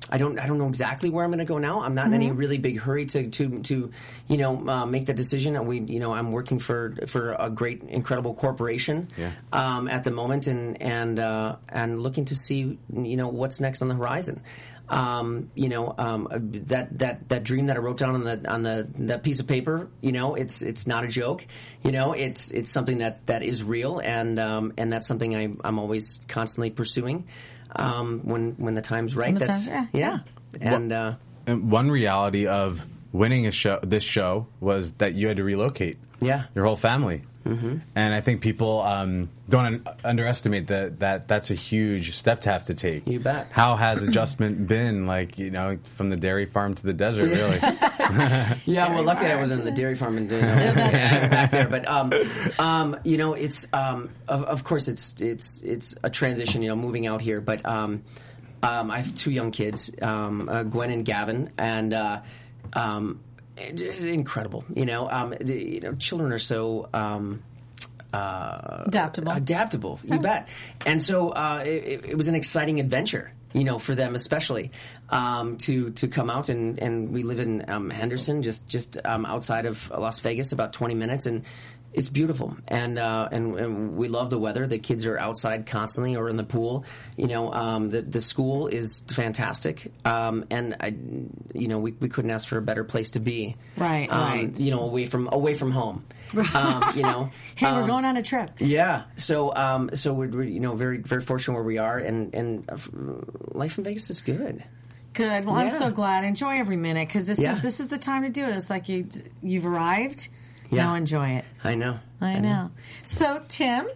Speaker 3: I don't. I don't know exactly where I'm going to go now. I'm not in any really big hurry to to to you know uh, make that decision. And we, you know, I'm working for for a great, incredible corporation
Speaker 2: Yeah.
Speaker 3: um, at the moment, and and uh, and looking to see you know what's next on the horizon. Um, you know um, uh, that that that dream that I wrote down on the on the that piece of paper. You know, it's it's not a joke. You know, it's it's something that that is real, and um, and that's something I, I'm always constantly pursuing. Um, when when the time's right,
Speaker 1: the
Speaker 3: that's
Speaker 1: time- yeah,
Speaker 3: yeah. And uh,
Speaker 2: And one reality of winning a show, this show, was that you had to relocate.
Speaker 3: Yeah.
Speaker 2: your whole family. Mm-hmm. And I think people um, don't un- underestimate that, that that's a huge step to have to take.
Speaker 3: You bet.
Speaker 2: How has adjustment been, like you know, from the dairy farm to the desert? Really?
Speaker 3: Yeah, well, luckily I was in the dairy farm and you know, back there. But um, um, you know, it's um, of, of course it's it's it's a transition. You know, moving out here, but um, um, I have two young kids, um, uh, Gwen and Gavin, and uh, um, it's incredible. You know, um, the, you know, children are so. Um,
Speaker 1: Adaptable.
Speaker 3: adaptable. You bet. And so uh, it, it was an exciting adventure, you know, for them especially um, to to come out and and we live in um, Henderson, just just um, outside of Las Vegas, about twenty minutes, and it's beautiful. And, uh, and and we love the weather. The kids are outside constantly or in the pool. You know, um, the the school is fantastic, um, and I, you know, we, we couldn't ask for a better place to be.
Speaker 1: Right,
Speaker 3: um,
Speaker 1: right.
Speaker 3: You know, away from away from home. Um, you know,
Speaker 1: Hey, we're
Speaker 3: um,
Speaker 1: going on a trip.
Speaker 3: yeah. So, um, so we're, we're you know very very fortunate where we are, and and life in Vegas is good.
Speaker 1: Good. Well, I'm so glad. Enjoy every minute because this
Speaker 3: Yeah.
Speaker 1: is this is the time to do it. It's like you you've arrived.
Speaker 3: Yeah.
Speaker 1: Now enjoy it.
Speaker 3: I know.
Speaker 1: I know. So Tim,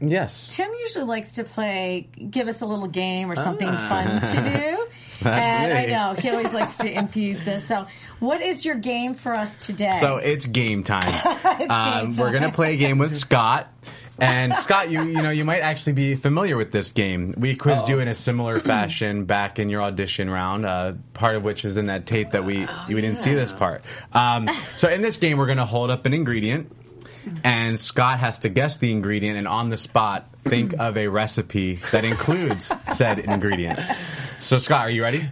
Speaker 2: yes.
Speaker 1: Tim usually likes to play, give us a little game or something
Speaker 3: Ah.
Speaker 1: fun to do.
Speaker 2: That's
Speaker 1: and I know he always likes to infuse this. So, what is your game for us today?
Speaker 2: So it's game time. um,
Speaker 1: game
Speaker 2: We're gonna play a game with Scott. And Scott, you you know you might actually be familiar with this game. We quizzed you in a similar fashion back in your audition round. Uh, part of which is in that tape that we we didn't see this part. Um, so in this game, we're gonna hold up an ingredient, and Scott has to guess the ingredient, and on the spot think of a recipe that includes said ingredient. So Scott, are you ready?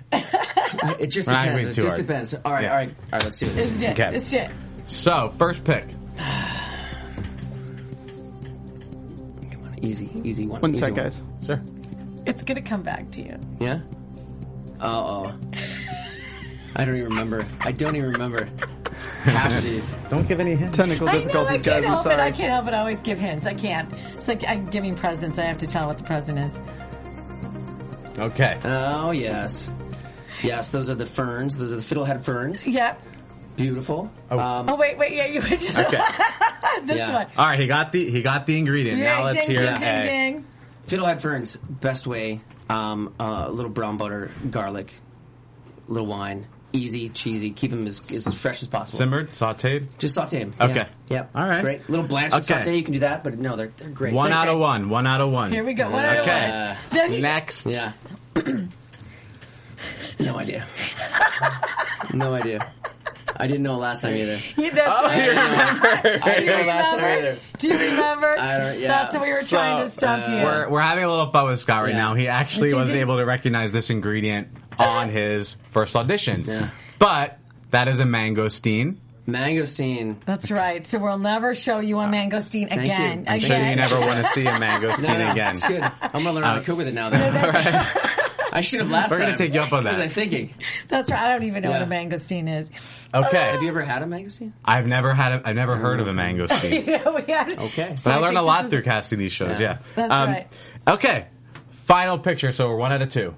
Speaker 3: It just
Speaker 2: We're
Speaker 3: depends. It just
Speaker 2: hard.
Speaker 3: depends. All right,
Speaker 2: Yeah.
Speaker 3: all right, all right. Let's do
Speaker 1: It's
Speaker 3: this.
Speaker 1: it.
Speaker 2: Okay.
Speaker 1: It's it.
Speaker 2: So first pick.
Speaker 3: Easy, easy one.
Speaker 5: One
Speaker 3: easy
Speaker 5: sec, guys.
Speaker 2: Sure.
Speaker 1: It's gonna come back to you.
Speaker 3: Yeah. Uh oh. I don't even remember. I don't even remember half of these.
Speaker 2: Don't give any hints.
Speaker 5: Technical
Speaker 1: I know. I
Speaker 5: difficulties,
Speaker 1: can't
Speaker 5: guys. I'm
Speaker 1: help it. I
Speaker 5: sorry.
Speaker 1: can't help it. I always give hints. I can't. It's like I'm giving presents. I have to tell what the present is.
Speaker 2: Okay.
Speaker 3: Oh yes, yes. Those are the ferns. Those are the fiddlehead ferns.
Speaker 1: Yep.
Speaker 3: Beautiful.
Speaker 2: Oh.
Speaker 3: Um,
Speaker 1: Oh wait, wait. Yeah, you went to
Speaker 2: Okay.
Speaker 1: this
Speaker 3: Yeah.
Speaker 1: one.
Speaker 2: All right, he got the he got the ingredient.
Speaker 1: Yeah,
Speaker 2: now let's
Speaker 1: ding,
Speaker 2: hear
Speaker 1: ding,
Speaker 2: it.
Speaker 1: ding, ding.
Speaker 3: Fiddlehead ferns, best way. Um, uh, a little brown butter, garlic, little wine. Easy, cheesy. Keep them as, as fresh as possible.
Speaker 2: Simmered, sautéed.
Speaker 3: Just saute them.
Speaker 2: Okay.
Speaker 3: Yeah. Yep.
Speaker 2: All right.
Speaker 3: Great. Little blanched
Speaker 2: Okay.
Speaker 3: saute. You can do that, but no, they're they're great.
Speaker 2: One
Speaker 3: But-
Speaker 2: out of one. One out of one.
Speaker 1: Here we go. One out of
Speaker 2: Okay.
Speaker 1: one. Then he-
Speaker 2: Next.
Speaker 3: Yeah. no idea. no idea. I didn't know last time either.
Speaker 1: Yeah, that's
Speaker 2: Oh,
Speaker 1: right.
Speaker 2: you remember.
Speaker 3: I didn't know
Speaker 1: Do you
Speaker 3: last time
Speaker 1: remember?
Speaker 3: either.
Speaker 1: Do you remember?
Speaker 3: I don't- yeah.
Speaker 1: That's what we were trying to
Speaker 2: So,
Speaker 1: stump uh, you.
Speaker 2: We're, we're having a little fun with Scott right
Speaker 3: Yeah.
Speaker 2: now. He actually
Speaker 1: Yes, you
Speaker 2: wasn't
Speaker 1: did.
Speaker 2: able to recognize this ingredient on his first audition.
Speaker 3: Yeah.
Speaker 2: But that is a mangosteen.
Speaker 3: Mangosteen.
Speaker 1: That's right. So we'll never show you a uh, mangosteen
Speaker 3: you.
Speaker 1: again.
Speaker 3: I'm
Speaker 2: I'm
Speaker 1: again.
Speaker 2: sure you never want to see a mangosteen
Speaker 3: No, no,
Speaker 2: again.
Speaker 3: That's good. I'm gonna learn how to uh, cook with it now. Then. I should have last
Speaker 2: We're gonna
Speaker 3: time.
Speaker 2: take you up on
Speaker 3: What was
Speaker 2: that.
Speaker 3: I thinking?
Speaker 1: That's right. I don't even know
Speaker 3: Yeah.
Speaker 1: what a mangosteen is.
Speaker 2: Okay.
Speaker 3: Have you ever had a mangosteen?
Speaker 2: I've never had a, I've never heard of a mangosteen.
Speaker 1: Yeah, we had-
Speaker 3: Okay.
Speaker 1: So
Speaker 2: But I learned a
Speaker 1: think
Speaker 2: lot
Speaker 1: was-
Speaker 2: through casting these shows. Yeah,
Speaker 3: Yeah.
Speaker 1: That's right.
Speaker 2: Okay, final picture. So we're one out of two.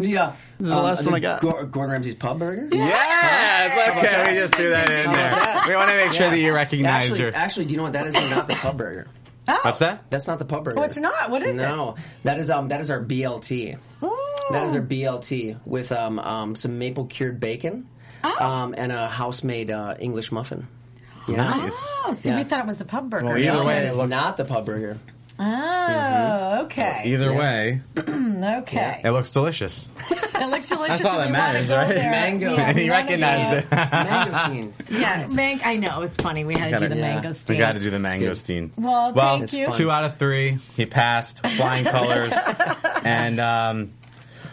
Speaker 3: Yeah. uh,
Speaker 5: is the last one I got.
Speaker 3: Gordon Ramsay's pub burger.
Speaker 2: Yes. Okay, we just threw that in there. We want to make sure
Speaker 3: Yeah.
Speaker 2: that you recognize
Speaker 3: Actually,
Speaker 2: your.
Speaker 3: actually, do you know what that is? Not the pub burger.
Speaker 2: What's that?
Speaker 3: That's not the pub burger.
Speaker 1: Oh, it's not. What is it?
Speaker 3: no, that is um that is our BLT. That is our BLT with um, um some maple cured bacon,
Speaker 1: Oh.
Speaker 3: um and a house made uh, English muffin.
Speaker 2: Nice.
Speaker 1: Oh, see, we thought it was the pub burger.
Speaker 2: Well, either
Speaker 3: No,
Speaker 2: way, it
Speaker 3: is
Speaker 2: looks-
Speaker 3: not the pub burger.
Speaker 1: Oh, okay.
Speaker 2: Either
Speaker 3: Yeah.
Speaker 2: way,
Speaker 1: Okay.
Speaker 2: it looks delicious.
Speaker 1: It looks delicious.
Speaker 2: That's all that matters, right?
Speaker 1: there.
Speaker 3: Mango.
Speaker 1: Yeah,
Speaker 2: he recognized
Speaker 1: go-
Speaker 2: it.
Speaker 3: Mangosteen.
Speaker 1: Yeah, mang- I know it was funny. We had to do the
Speaker 3: Yeah.
Speaker 1: mangosteen.
Speaker 2: We got to do the
Speaker 3: good.
Speaker 2: mangosteen.
Speaker 1: Well,
Speaker 2: well
Speaker 1: thank you.
Speaker 2: two out of three. He passed, flying colors. and um,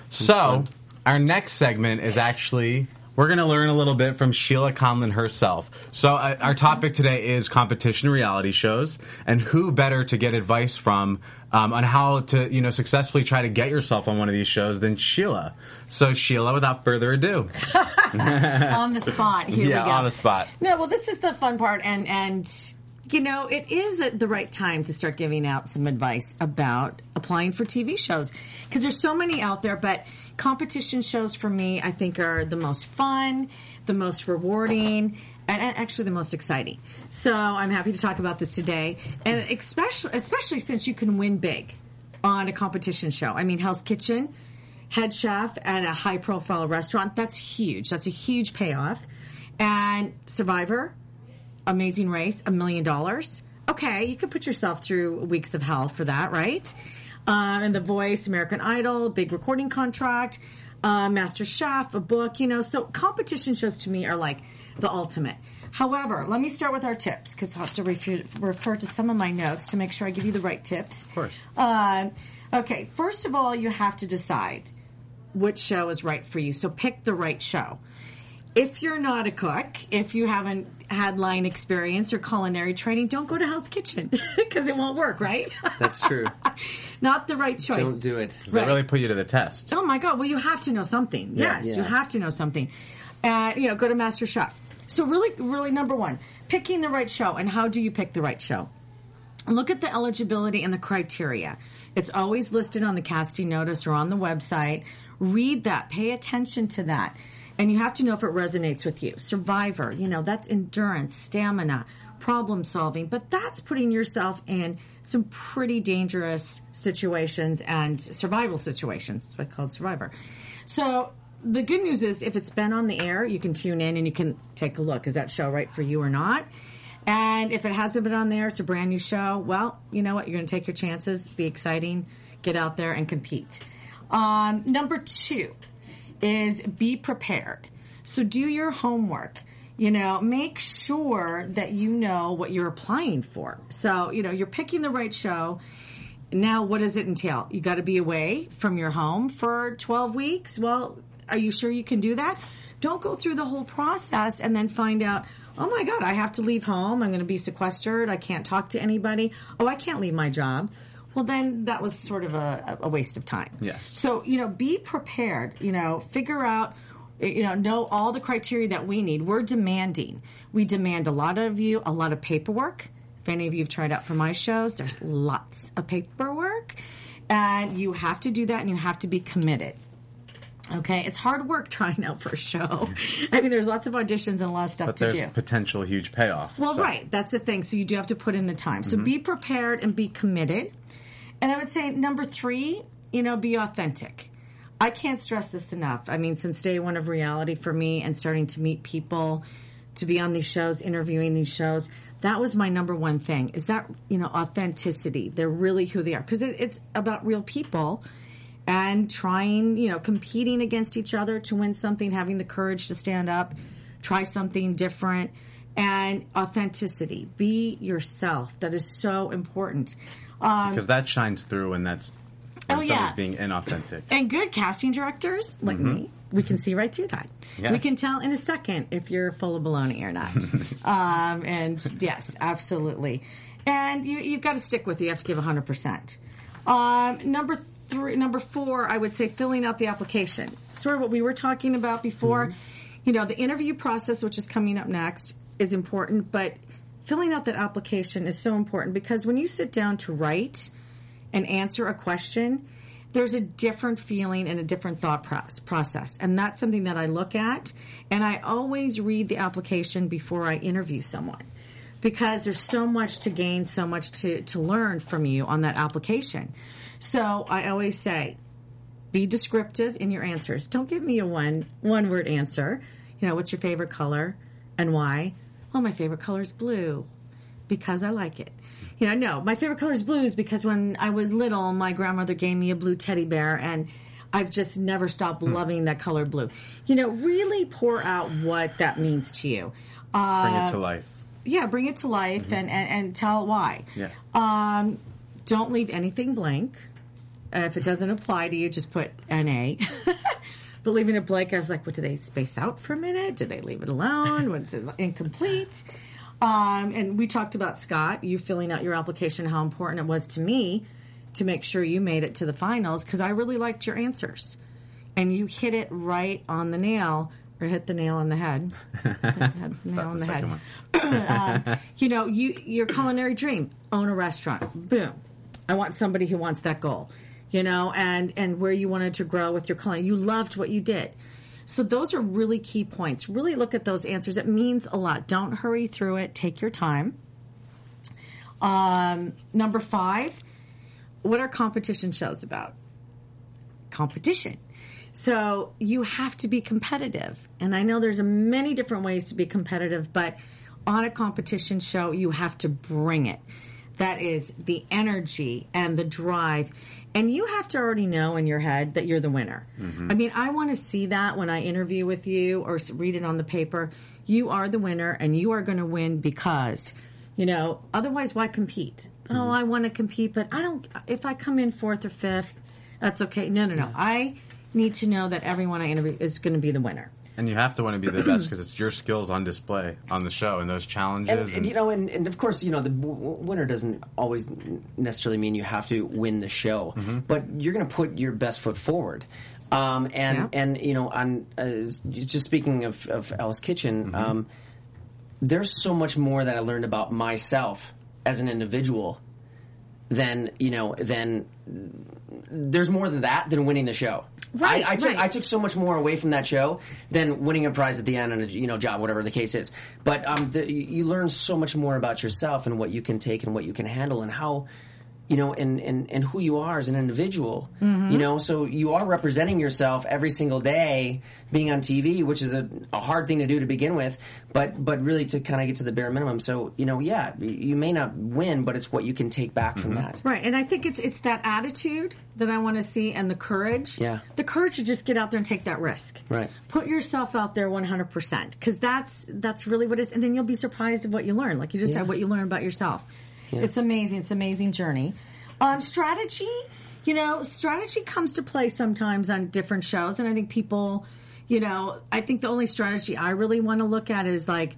Speaker 2: so, our next segment is actually we're going to learn a little bit from Sheila Conlon herself. So, uh, our topic today is competition reality shows, and who better to get advice from um, on how to you know successfully try to get yourself on one of these shows than Sheila. So, Sheila, without further ado,
Speaker 1: on the spot. Here
Speaker 2: yeah,
Speaker 1: we go.
Speaker 2: on the spot.
Speaker 1: No, well, this is the fun part, and and you know, it is at the right time to start giving out some advice about applying for TV shows because there's so many out there. But competition shows for me, I think, are the most fun, the most rewarding. And actually, the most exciting. So I'm happy to talk about this today, and especially especially since you can win big on a competition show. I mean, Hell's Kitchen, head chef at a high profile restaurant. That's huge. That's a huge payoff. And Survivor, Amazing Race, a million dollars. Okay, you could put yourself through weeks of hell for that, right? Um, and The Voice, American Idol, big recording contract, uh, Master Chef, a book, you know. So competition shows to me are like the ultimate. However, let me start with our tips because I have to refer, refer to some of my notes to make sure I give you the right tips. Of
Speaker 2: course.
Speaker 1: Um, okay, first of all, you have to decide which show is right for you. So pick the right show. If you're not a cook, if you haven't had line experience or culinary training, don't go to Hell's Kitchen because it won't work, right?
Speaker 3: That's true.
Speaker 1: not the right choice.
Speaker 3: Don't do it.
Speaker 2: They really put you to the test.
Speaker 1: Oh my God! Well, you have to know something. Yes,
Speaker 3: Yeah.
Speaker 1: you have to know something. And you know, go to Master Chef. So really, really, number one, picking the right show. And how do you pick the right show? Look at the eligibility and the criteria. It's always listed on the casting notice or on the website. Read that. Pay attention to that. And you have to know if it resonates with you. Survivor, you know, that's endurance, stamina, problem solving, but that's putting yourself in some pretty dangerous situations and survival situations. That's what I called Survivor. So the good news is if it's been on the air, you can tune in and you can take a look. Is that show right for you or not? And if it hasn't been on there, it's a brand new show. Well, you know what? You're going to take your chances, be exciting, get out there and compete. Um, number two is be prepared. So do your homework. You know, make sure that you know what you're applying for. So, you know, you're picking the right show. Now, what does it entail? You got to be away from your home for 12 weeks. Well, are you sure you can do that? Don't go through the whole process and then find out, oh my God, I have to leave home. I'm going to be sequestered. I can't talk to anybody. Oh, I can't leave my job. Well, then that was sort of a, a waste of time.
Speaker 2: Yes.
Speaker 1: So, you know, be prepared, you know, figure out, eh, you know, know all the criteria that we need. We're demanding. We demand a lot of you, a lot of paperwork. If any of you have tried out for my shows, there's lots of paperwork. And you have to do that and you have to be committed. Okay, it's hard work trying out for a show. I mean, there's lots of auditions and a lot of stuff
Speaker 2: But
Speaker 1: to
Speaker 2: there's
Speaker 1: do.
Speaker 2: potential huge payoff.
Speaker 1: Well,
Speaker 2: so-
Speaker 1: right. That's the thing. So you do have to put in the time. So mm-hmm. be prepared and be committed. And I would say number three, you know, be authentic. I can't stress this enough. I mean, since day one of reality for me and starting to meet people, to be on these shows, interviewing these shows, that was my number one thing is that, you know, authenticity. They're really who they are because it, it's about real people and trying, you know, competing against each other to win something, having the courage to stand up, try something different, and authenticity. Be yourself. That is so important. Um,
Speaker 2: because that shines through and that's
Speaker 1: Oh, yeah.
Speaker 2: being inauthentic.
Speaker 1: and good casting directors like me, we can see right through that.
Speaker 2: Yeah.
Speaker 1: We can tell in a second if you're full of baloney or not. um, and yes, absolutely. And you, you've got to stick with it. You have to give 100%. Um, number three, number four, I would say filling out the application. Sort of what we were talking about before. You know, the interview process, which is coming up next, is important, but filling out that application is so important because when you sit down to write and answer a question, there's a different feeling and a different thought process. And that's something that I look at. And I always read the application before I interview someone because there's so much to gain, so much to, to learn from you on that application. So I always say, be descriptive in your answers. Don't give me a one one word answer. You know, what's your favorite color and why? Oh, my favorite color is blue because I like it. You know, no, my favorite color is blue is because when I was little, my grandmother gave me a blue teddy bear and I've just never stopped loving that color blue. You know, really pour out what that means to you. Uh,
Speaker 2: Bring it to life.
Speaker 1: yeah, bring it to life and, and, and tell why.
Speaker 2: Yeah.
Speaker 1: Um, don't leave anything blank. Uh, if it doesn't apply to you, just put NA. but leaving it blank, I was like, what, do they space out for a minute? Did they leave it alone? Was it incomplete? Um, and we talked about Scott, you filling out your application, how important it was to me to make sure you made it to the finals because I really liked your answers. And you hit it right on the nail, or hit the nail on the head. The nail on the head
Speaker 2: second
Speaker 1: you know, you your culinary dream, own a restaurant. Boom. I want somebody who wants that goal. You know, and and where you wanted to grow with your culinary. You loved what you did. So those are really key points. Really look at those answers. It means a lot. Don't hurry through it. Take your time. Um, number five, what are competition shows about? Competition. So you have to be competitive. And I know there's many different ways to be competitive, but on a competition show, you have to bring it. That is the energy and the drive. And you have to already know in your head that you're the winner. Mm-hmm. I mean, I want to see that when I interview with you or read it on the paper. You are the winner and you are going to win because, you know, otherwise, why compete? Mm-hmm. Oh, I want to compete, but I don't, if I come in fourth or fifth, that's okay. No, no, no. I need to know that everyone I interview is going to be the winner.
Speaker 2: And you have to want to be the best because it's your skills on display on the show and those challenges.
Speaker 3: And, and, you know, and, and of course, you know, the w- w- winner doesn't always necessarily mean you have to win the show,
Speaker 2: Mm-hmm.
Speaker 3: but you're going to put your best foot forward. Um, and
Speaker 1: Yeah.
Speaker 3: and you know, on uh, just speaking of, of Hell's Kitchen,
Speaker 2: Mm-hmm.
Speaker 3: um, there's so much more that I learned about myself as an individual than you know than there's more than that than winning the show.
Speaker 1: Right,
Speaker 3: I, I took
Speaker 1: right.
Speaker 3: I took so much more away from that show than winning a prize at the end and a you know job, whatever the case is. But um, the, you you learn so much more about yourself and what you can take and what you can handle and how. You know, and, and, and who you are as an individual.
Speaker 1: Mm-hmm.
Speaker 3: You know, so you are representing yourself every single day, being on TV, which is a, a hard thing to do to begin with, but but really to kind of get to the bare minimum. So you know, yeah, you may not win, but it's what you can take back from that.
Speaker 1: Right, and I think it's it's that attitude that I want to see and the courage.
Speaker 3: Yeah.
Speaker 1: the courage to just get out there and take that risk.
Speaker 3: Right.
Speaker 1: put yourself out there one hundred percent because that's that's really what it is, and then you'll be surprised at what you learn. Like you just
Speaker 3: Yeah.
Speaker 1: said, what you learn about yourself. It's amazing. It's an amazing journey. Um, strategy, you know, strategy comes to play sometimes on different shows, and I think people, you know, I think the only strategy I really want to look at is like.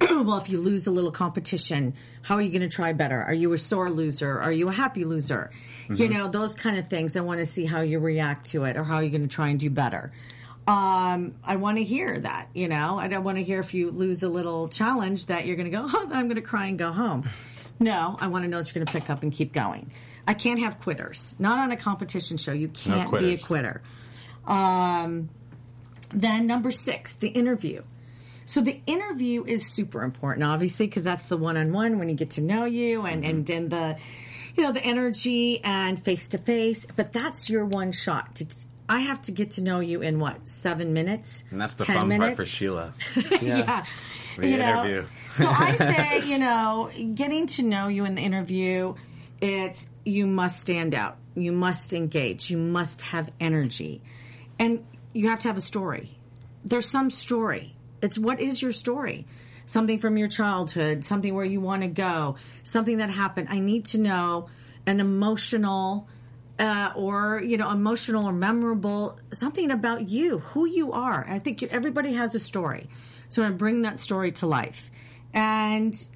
Speaker 1: well, if you lose a little competition, how are you going to try better? Are you a sore loser? Are you a happy loser? You know, those kind of things. I want to see how you react to it or how you're going to try and do better. Um, I want to hear that, you know, I don't want to hear if you lose a little challenge that you're going to go, oh, I'm going to cry and go home. No, I want to know that you're going to pick up and keep going. I can't have quitters. Not on a competition show. You can't be a quitter. Um, then number six, the interview. So the interview is super important, obviously, because that's the one-on-one when you get to know you and and then the, you know, the energy and face to face. But that's your one shot. To, I have to get to know you in what seven minutes?
Speaker 2: and that's the fun
Speaker 1: minutes?
Speaker 2: part for Sheila.
Speaker 1: yeah.
Speaker 2: The
Speaker 1: You know,
Speaker 2: interview.
Speaker 1: So I say, you know, getting to know you in the interview, it's you must stand out. You must engage. You must have energy. And you have to have a story. There's some story. It's what is your story? Something from your childhood, something where you want to go, something that happened. I need to know an emotional uh, or you know emotional or memorable something about you who you are i think everybody has a story so i bring that story to life and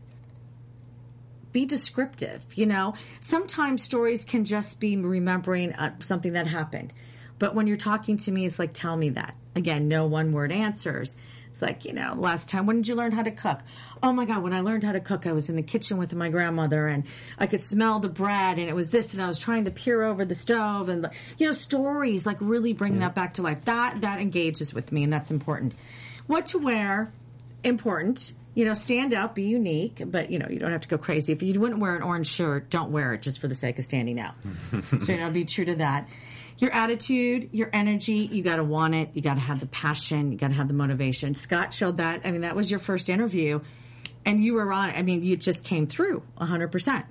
Speaker 1: be descriptive you know? Sometimes stories can just be remembering uh, something that happened. But when you're talking to me it's like tell me that. Again no one word answers. It's like you know last time when did you learn how to cook? Oh my god when i learned how to cook i was in the kitchen with my grandmother and i could smell the bread and it was this and i was trying to peer over the stove and you know stories like really bring that back to life. That that engages with me and that's important. What to wear important you know stand out be unique but you know you don't have to go crazy. If you wouldn't wear an orange shirt don't wear it just for the sake of standing out. So you know be true to that. Your attitude your energy you got to want it. You got to have the passion. You got to have the motivation. Scott showed that. I mean that was your first interview and you were on. I mean, you just came through 100%.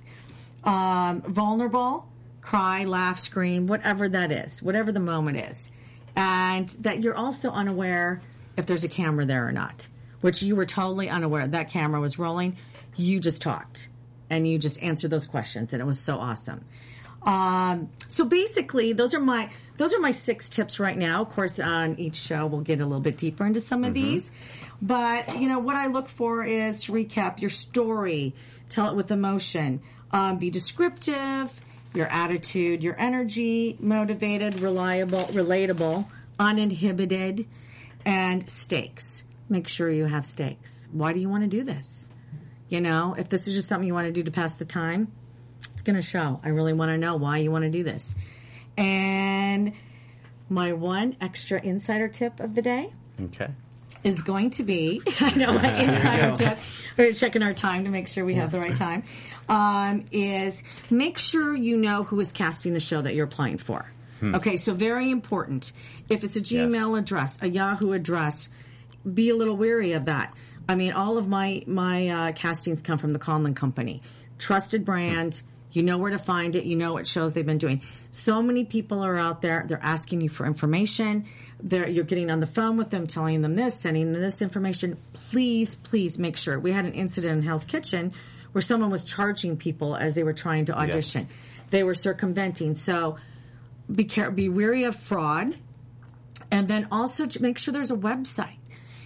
Speaker 1: Um, vulnerable, cry, laugh, scream, whatever that is, whatever the moment is. And that you're also unaware if there's a camera there or not, which you were totally unaware. That camera was rolling. You just talked and you just answered those questions, and it was so awesome. Um, so basically, those are my those are my six tips right now. Of course, on each show we'll get a little bit deeper into some of these, but you know what I look for is to recap your story, tell it with emotion, um, be descriptive, your attitude, your energy, motivated, reliable, relatable, uninhibited, and stakes. Make sure you have stakes. Why do you want to do this? You know, if this is just something you want to do to pass the time, it's going to show. I really want to know why you want to do this. And my one extra insider tip of the day
Speaker 2: Okay.
Speaker 1: is going to be I know my insider tip. We're checking our time to make sure we have the right time. Um, is make sure you know who is casting the show that you're applying for. Okay, so very important. If it's a Gmail address, a Yahoo address, be a little weary of that. I mean, all of my my uh, castings come from the Conlon Company, trusted brand. You know where to find it. You know what shows they've been doing. So many people are out there. They're asking you for information. They're, you're getting on the phone with them, telling them this, sending them this information. Please, please make sure. We had an incident in Hell's Kitchen where someone was charging people as they were trying to audition. They were circumventing. So be care- be wary of fraud, and then also to make sure there's a website.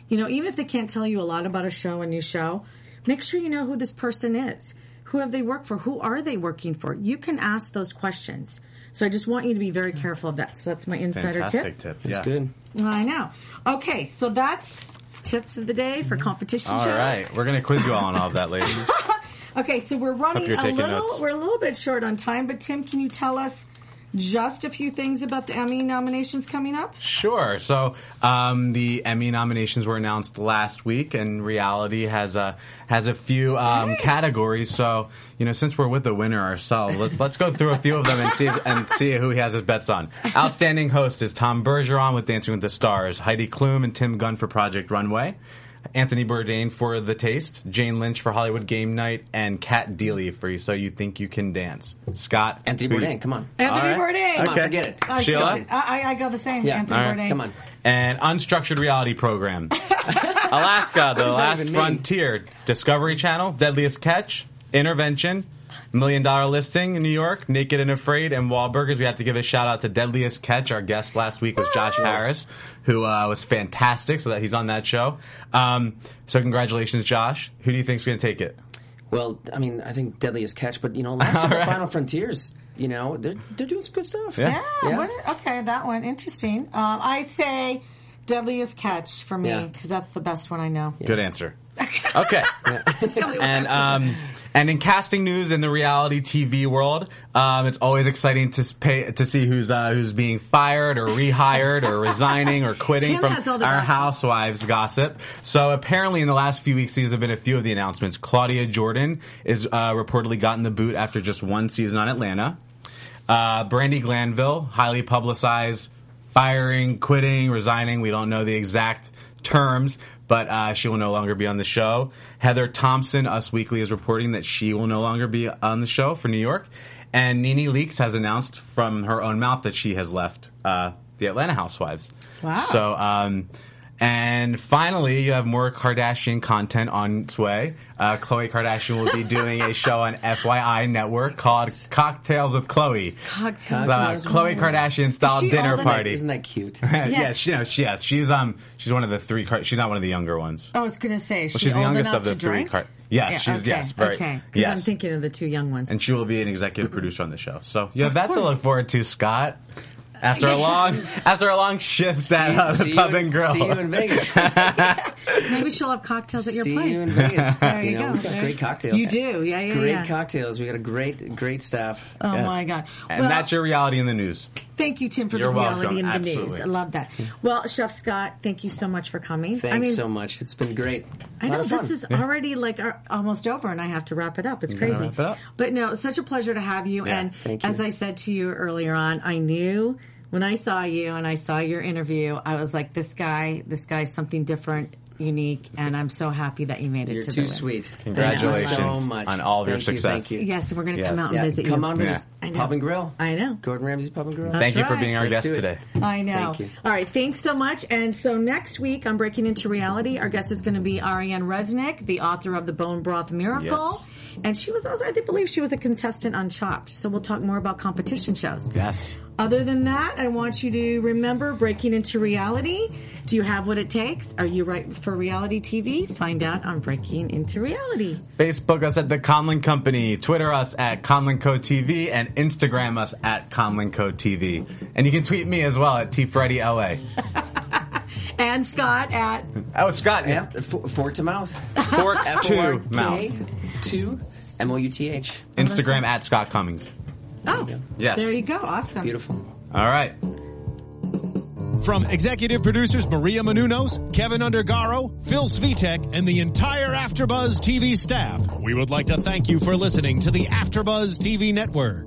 Speaker 1: You know, even if they can't tell you a lot about a show, a new show, make sure you know who this person is. Who have they worked for? Who are they working for? You can ask those questions. So I just want you to be very careful of that. So that's my insider
Speaker 2: Fantastic
Speaker 1: tip.
Speaker 2: tip.
Speaker 3: That's
Speaker 2: yeah.
Speaker 3: good.
Speaker 1: I know. Okay, so that's tips of the day for competition
Speaker 2: All
Speaker 1: shows.
Speaker 2: right. We're going to quiz you all on all of that, ladies.
Speaker 1: Okay, so we're running a little.
Speaker 2: notes.
Speaker 1: We're a little bit short on time, but Tim, can you tell us just a few things about the Emmy nominations coming up?
Speaker 2: Sure. So um, the Emmy nominations were announced last week, and Reality has a has a few um, categories. So you know, since we're with the winner ourselves, let's let's go through a few of them and see and see who he has his bets on. Outstanding host is Tom Bergeron with Dancing with the Stars, Heidi Klum and Tim Gunn for Project Runway. Anthony Bourdain for The Taste, Jane Lynch for Hollywood Game Night, and Cat Deeley for So You Think You Can Dance. Scott,
Speaker 3: Anthony
Speaker 2: who-
Speaker 3: Bourdain, come on.
Speaker 1: Anthony
Speaker 2: All right.
Speaker 1: Bourdain.
Speaker 3: Come on,
Speaker 2: Okay.
Speaker 3: forget it.
Speaker 1: I,
Speaker 2: Sheila?
Speaker 1: I, I, I go the same.
Speaker 3: Yeah,
Speaker 1: Anthony
Speaker 2: all right.
Speaker 1: Bourdain.
Speaker 3: Come on.
Speaker 2: and unstructured reality program. Alaska, the last frontier. Discovery Channel, Deadliest Catch, Intervention, Million Dollar Listing in New York, Naked and Afraid, and Wahlburgers. We have to give a shout out to Deadliest Catch. Our guest last week was Josh Harris, who uh, was fantastic, so that he's on that show. Um, so congratulations, Josh. Who do you think's going to take it?
Speaker 3: Well, I mean, I think Deadliest Catch, but you know, last couple
Speaker 2: right.
Speaker 3: Final Frontiers, you know, they're they're doing some good stuff.
Speaker 2: Yeah.
Speaker 1: Yeah,
Speaker 3: Yeah.
Speaker 1: what- okay, that one interesting. Um, I'd say Deadliest Catch for me
Speaker 3: Yeah.
Speaker 1: because that's the best one I know.
Speaker 2: Good answer. Okay. and um, and in casting news in the reality TV world, um, it's always exciting to pay to see who's uh, who's being fired or rehired or resigning or quitting
Speaker 1: Tim
Speaker 2: from
Speaker 1: has all the
Speaker 2: our housewives gossip. So apparently, in the last few weeks, these have been a few of the announcements. Claudia Jordan is uh, reportedly gotten the boot after just one season on Atlanta. Uh, Brandi Glanville, highly publicized, firing, quitting, resigning. We don't know the exact terms, but uh, she will no longer be on the show. Heather Thomson, Us Weekly, is reporting that she will no longer be on the show for New York. And Nene Leakes has announced from her own mouth that she has left uh, the Atlanta Housewives.
Speaker 1: Wow.
Speaker 2: So, um, and finally, you have more Kardashian content on its way. Uh, Khloe Kardashian will be doing a show on FYI Network called Cocktails with Khloe.
Speaker 1: Cocktails.
Speaker 2: Uh,
Speaker 1: with
Speaker 2: Khloe
Speaker 1: Chloe.
Speaker 2: Kardashian style dinner
Speaker 1: also-
Speaker 2: party.
Speaker 3: Isn't that cute?
Speaker 2: yeah, she, no, she, yes, she's um, she's one of the three. Car- she's not one of the younger ones.
Speaker 1: Oh, I was going to say,
Speaker 2: Well,
Speaker 1: she
Speaker 2: she's the youngest of the three. Car- yes, she's
Speaker 1: okay,
Speaker 2: yes, very.
Speaker 1: Okay, because
Speaker 2: yes.
Speaker 1: I'm thinking of the two young ones.
Speaker 2: and she will be an executive producer on the show. So you have
Speaker 1: Of
Speaker 2: that to look forward to, Scott. After a long, after a long shift at uh,
Speaker 3: see,
Speaker 2: the
Speaker 3: you,
Speaker 2: pub and grill.
Speaker 3: see you in Vegas.
Speaker 1: Maybe she'll have cocktails at your
Speaker 3: see
Speaker 1: place.
Speaker 3: you in Vegas.
Speaker 1: There you,
Speaker 3: know,
Speaker 1: go.
Speaker 3: we've got
Speaker 1: There-
Speaker 3: great cocktails.
Speaker 1: You do, yeah, yeah,
Speaker 3: Great
Speaker 1: yeah.
Speaker 3: cocktails. We got a great, great staff.
Speaker 1: Oh
Speaker 2: Yes.
Speaker 1: my god!
Speaker 2: and
Speaker 1: Well,
Speaker 2: that's your reality in the news.
Speaker 1: Thank you, Tim, for
Speaker 2: You're
Speaker 1: the reality
Speaker 2: welcome.
Speaker 1: in the
Speaker 2: Absolutely.
Speaker 1: news. I love that. Well, Chef Scott, thank you so much for coming.
Speaker 3: Thanks
Speaker 1: I mean,
Speaker 3: so much. It's been great.
Speaker 1: I know this
Speaker 3: fun.
Speaker 1: is already like uh, almost over, and I have to wrap it up. It's crazy.
Speaker 2: wrap it up.
Speaker 1: But no, such a pleasure to have you.
Speaker 2: Yeah,
Speaker 1: and
Speaker 3: thank you.
Speaker 1: as I said to you earlier on, I knew when I saw you and I saw your interview, I was like, this guy, this guy's something different unique, and I'm so happy that you made it
Speaker 3: You're
Speaker 1: to
Speaker 3: too
Speaker 1: the
Speaker 3: sweet.
Speaker 2: Congratulations
Speaker 3: Thank you so much
Speaker 2: on all of your
Speaker 3: Thank you,
Speaker 2: success.
Speaker 3: Thank you.
Speaker 1: Yes, we're going to
Speaker 2: Yes.
Speaker 1: come out and visit
Speaker 3: come
Speaker 1: you.
Speaker 3: Come on to
Speaker 2: Yeah.
Speaker 3: this
Speaker 1: I know.
Speaker 3: pub and grill.
Speaker 1: I know.
Speaker 3: Gordon Ramsay's pub and grill.
Speaker 1: That's
Speaker 2: Thank you for being our
Speaker 3: Let's
Speaker 2: guest today.
Speaker 1: I know.
Speaker 3: Thank you.
Speaker 1: All right, thanks so much. And so next week on Breaking Into Reality, our guest is going to be Ariane Resnick, the author of The Bone Broth Miracle.
Speaker 2: Yes.
Speaker 1: And she was also, I believe she was a contestant on Chopped. So we'll talk more about competition shows.
Speaker 2: Yes.
Speaker 1: Other than that, I want you to remember Breaking Into Reality. Do you have what it takes? Are you right for reality TV? Find out on Breaking Into Reality.
Speaker 2: Facebook us at the Conlon Company, Twitter us at ConlonCo TV, and Instagram us at ConlonCo TV. And you can tweet me as well at TFreddyLA.
Speaker 1: And Scott at
Speaker 2: Oh, Scott.
Speaker 3: Yeah, f- fork to mouth.
Speaker 2: Fork
Speaker 3: F O R
Speaker 2: to mouth.
Speaker 3: two M O U T H.
Speaker 2: Instagram at Scott Commings.
Speaker 1: Oh,
Speaker 2: Yes.
Speaker 1: there you go. Awesome.
Speaker 3: Beautiful.
Speaker 2: All right.
Speaker 6: From executive producers Maria Menounos, Kevin Undergaro, Phil Svitek, and the entire AfterBuzz TV staff, we would like to thank you for listening to the AfterBuzz TV network.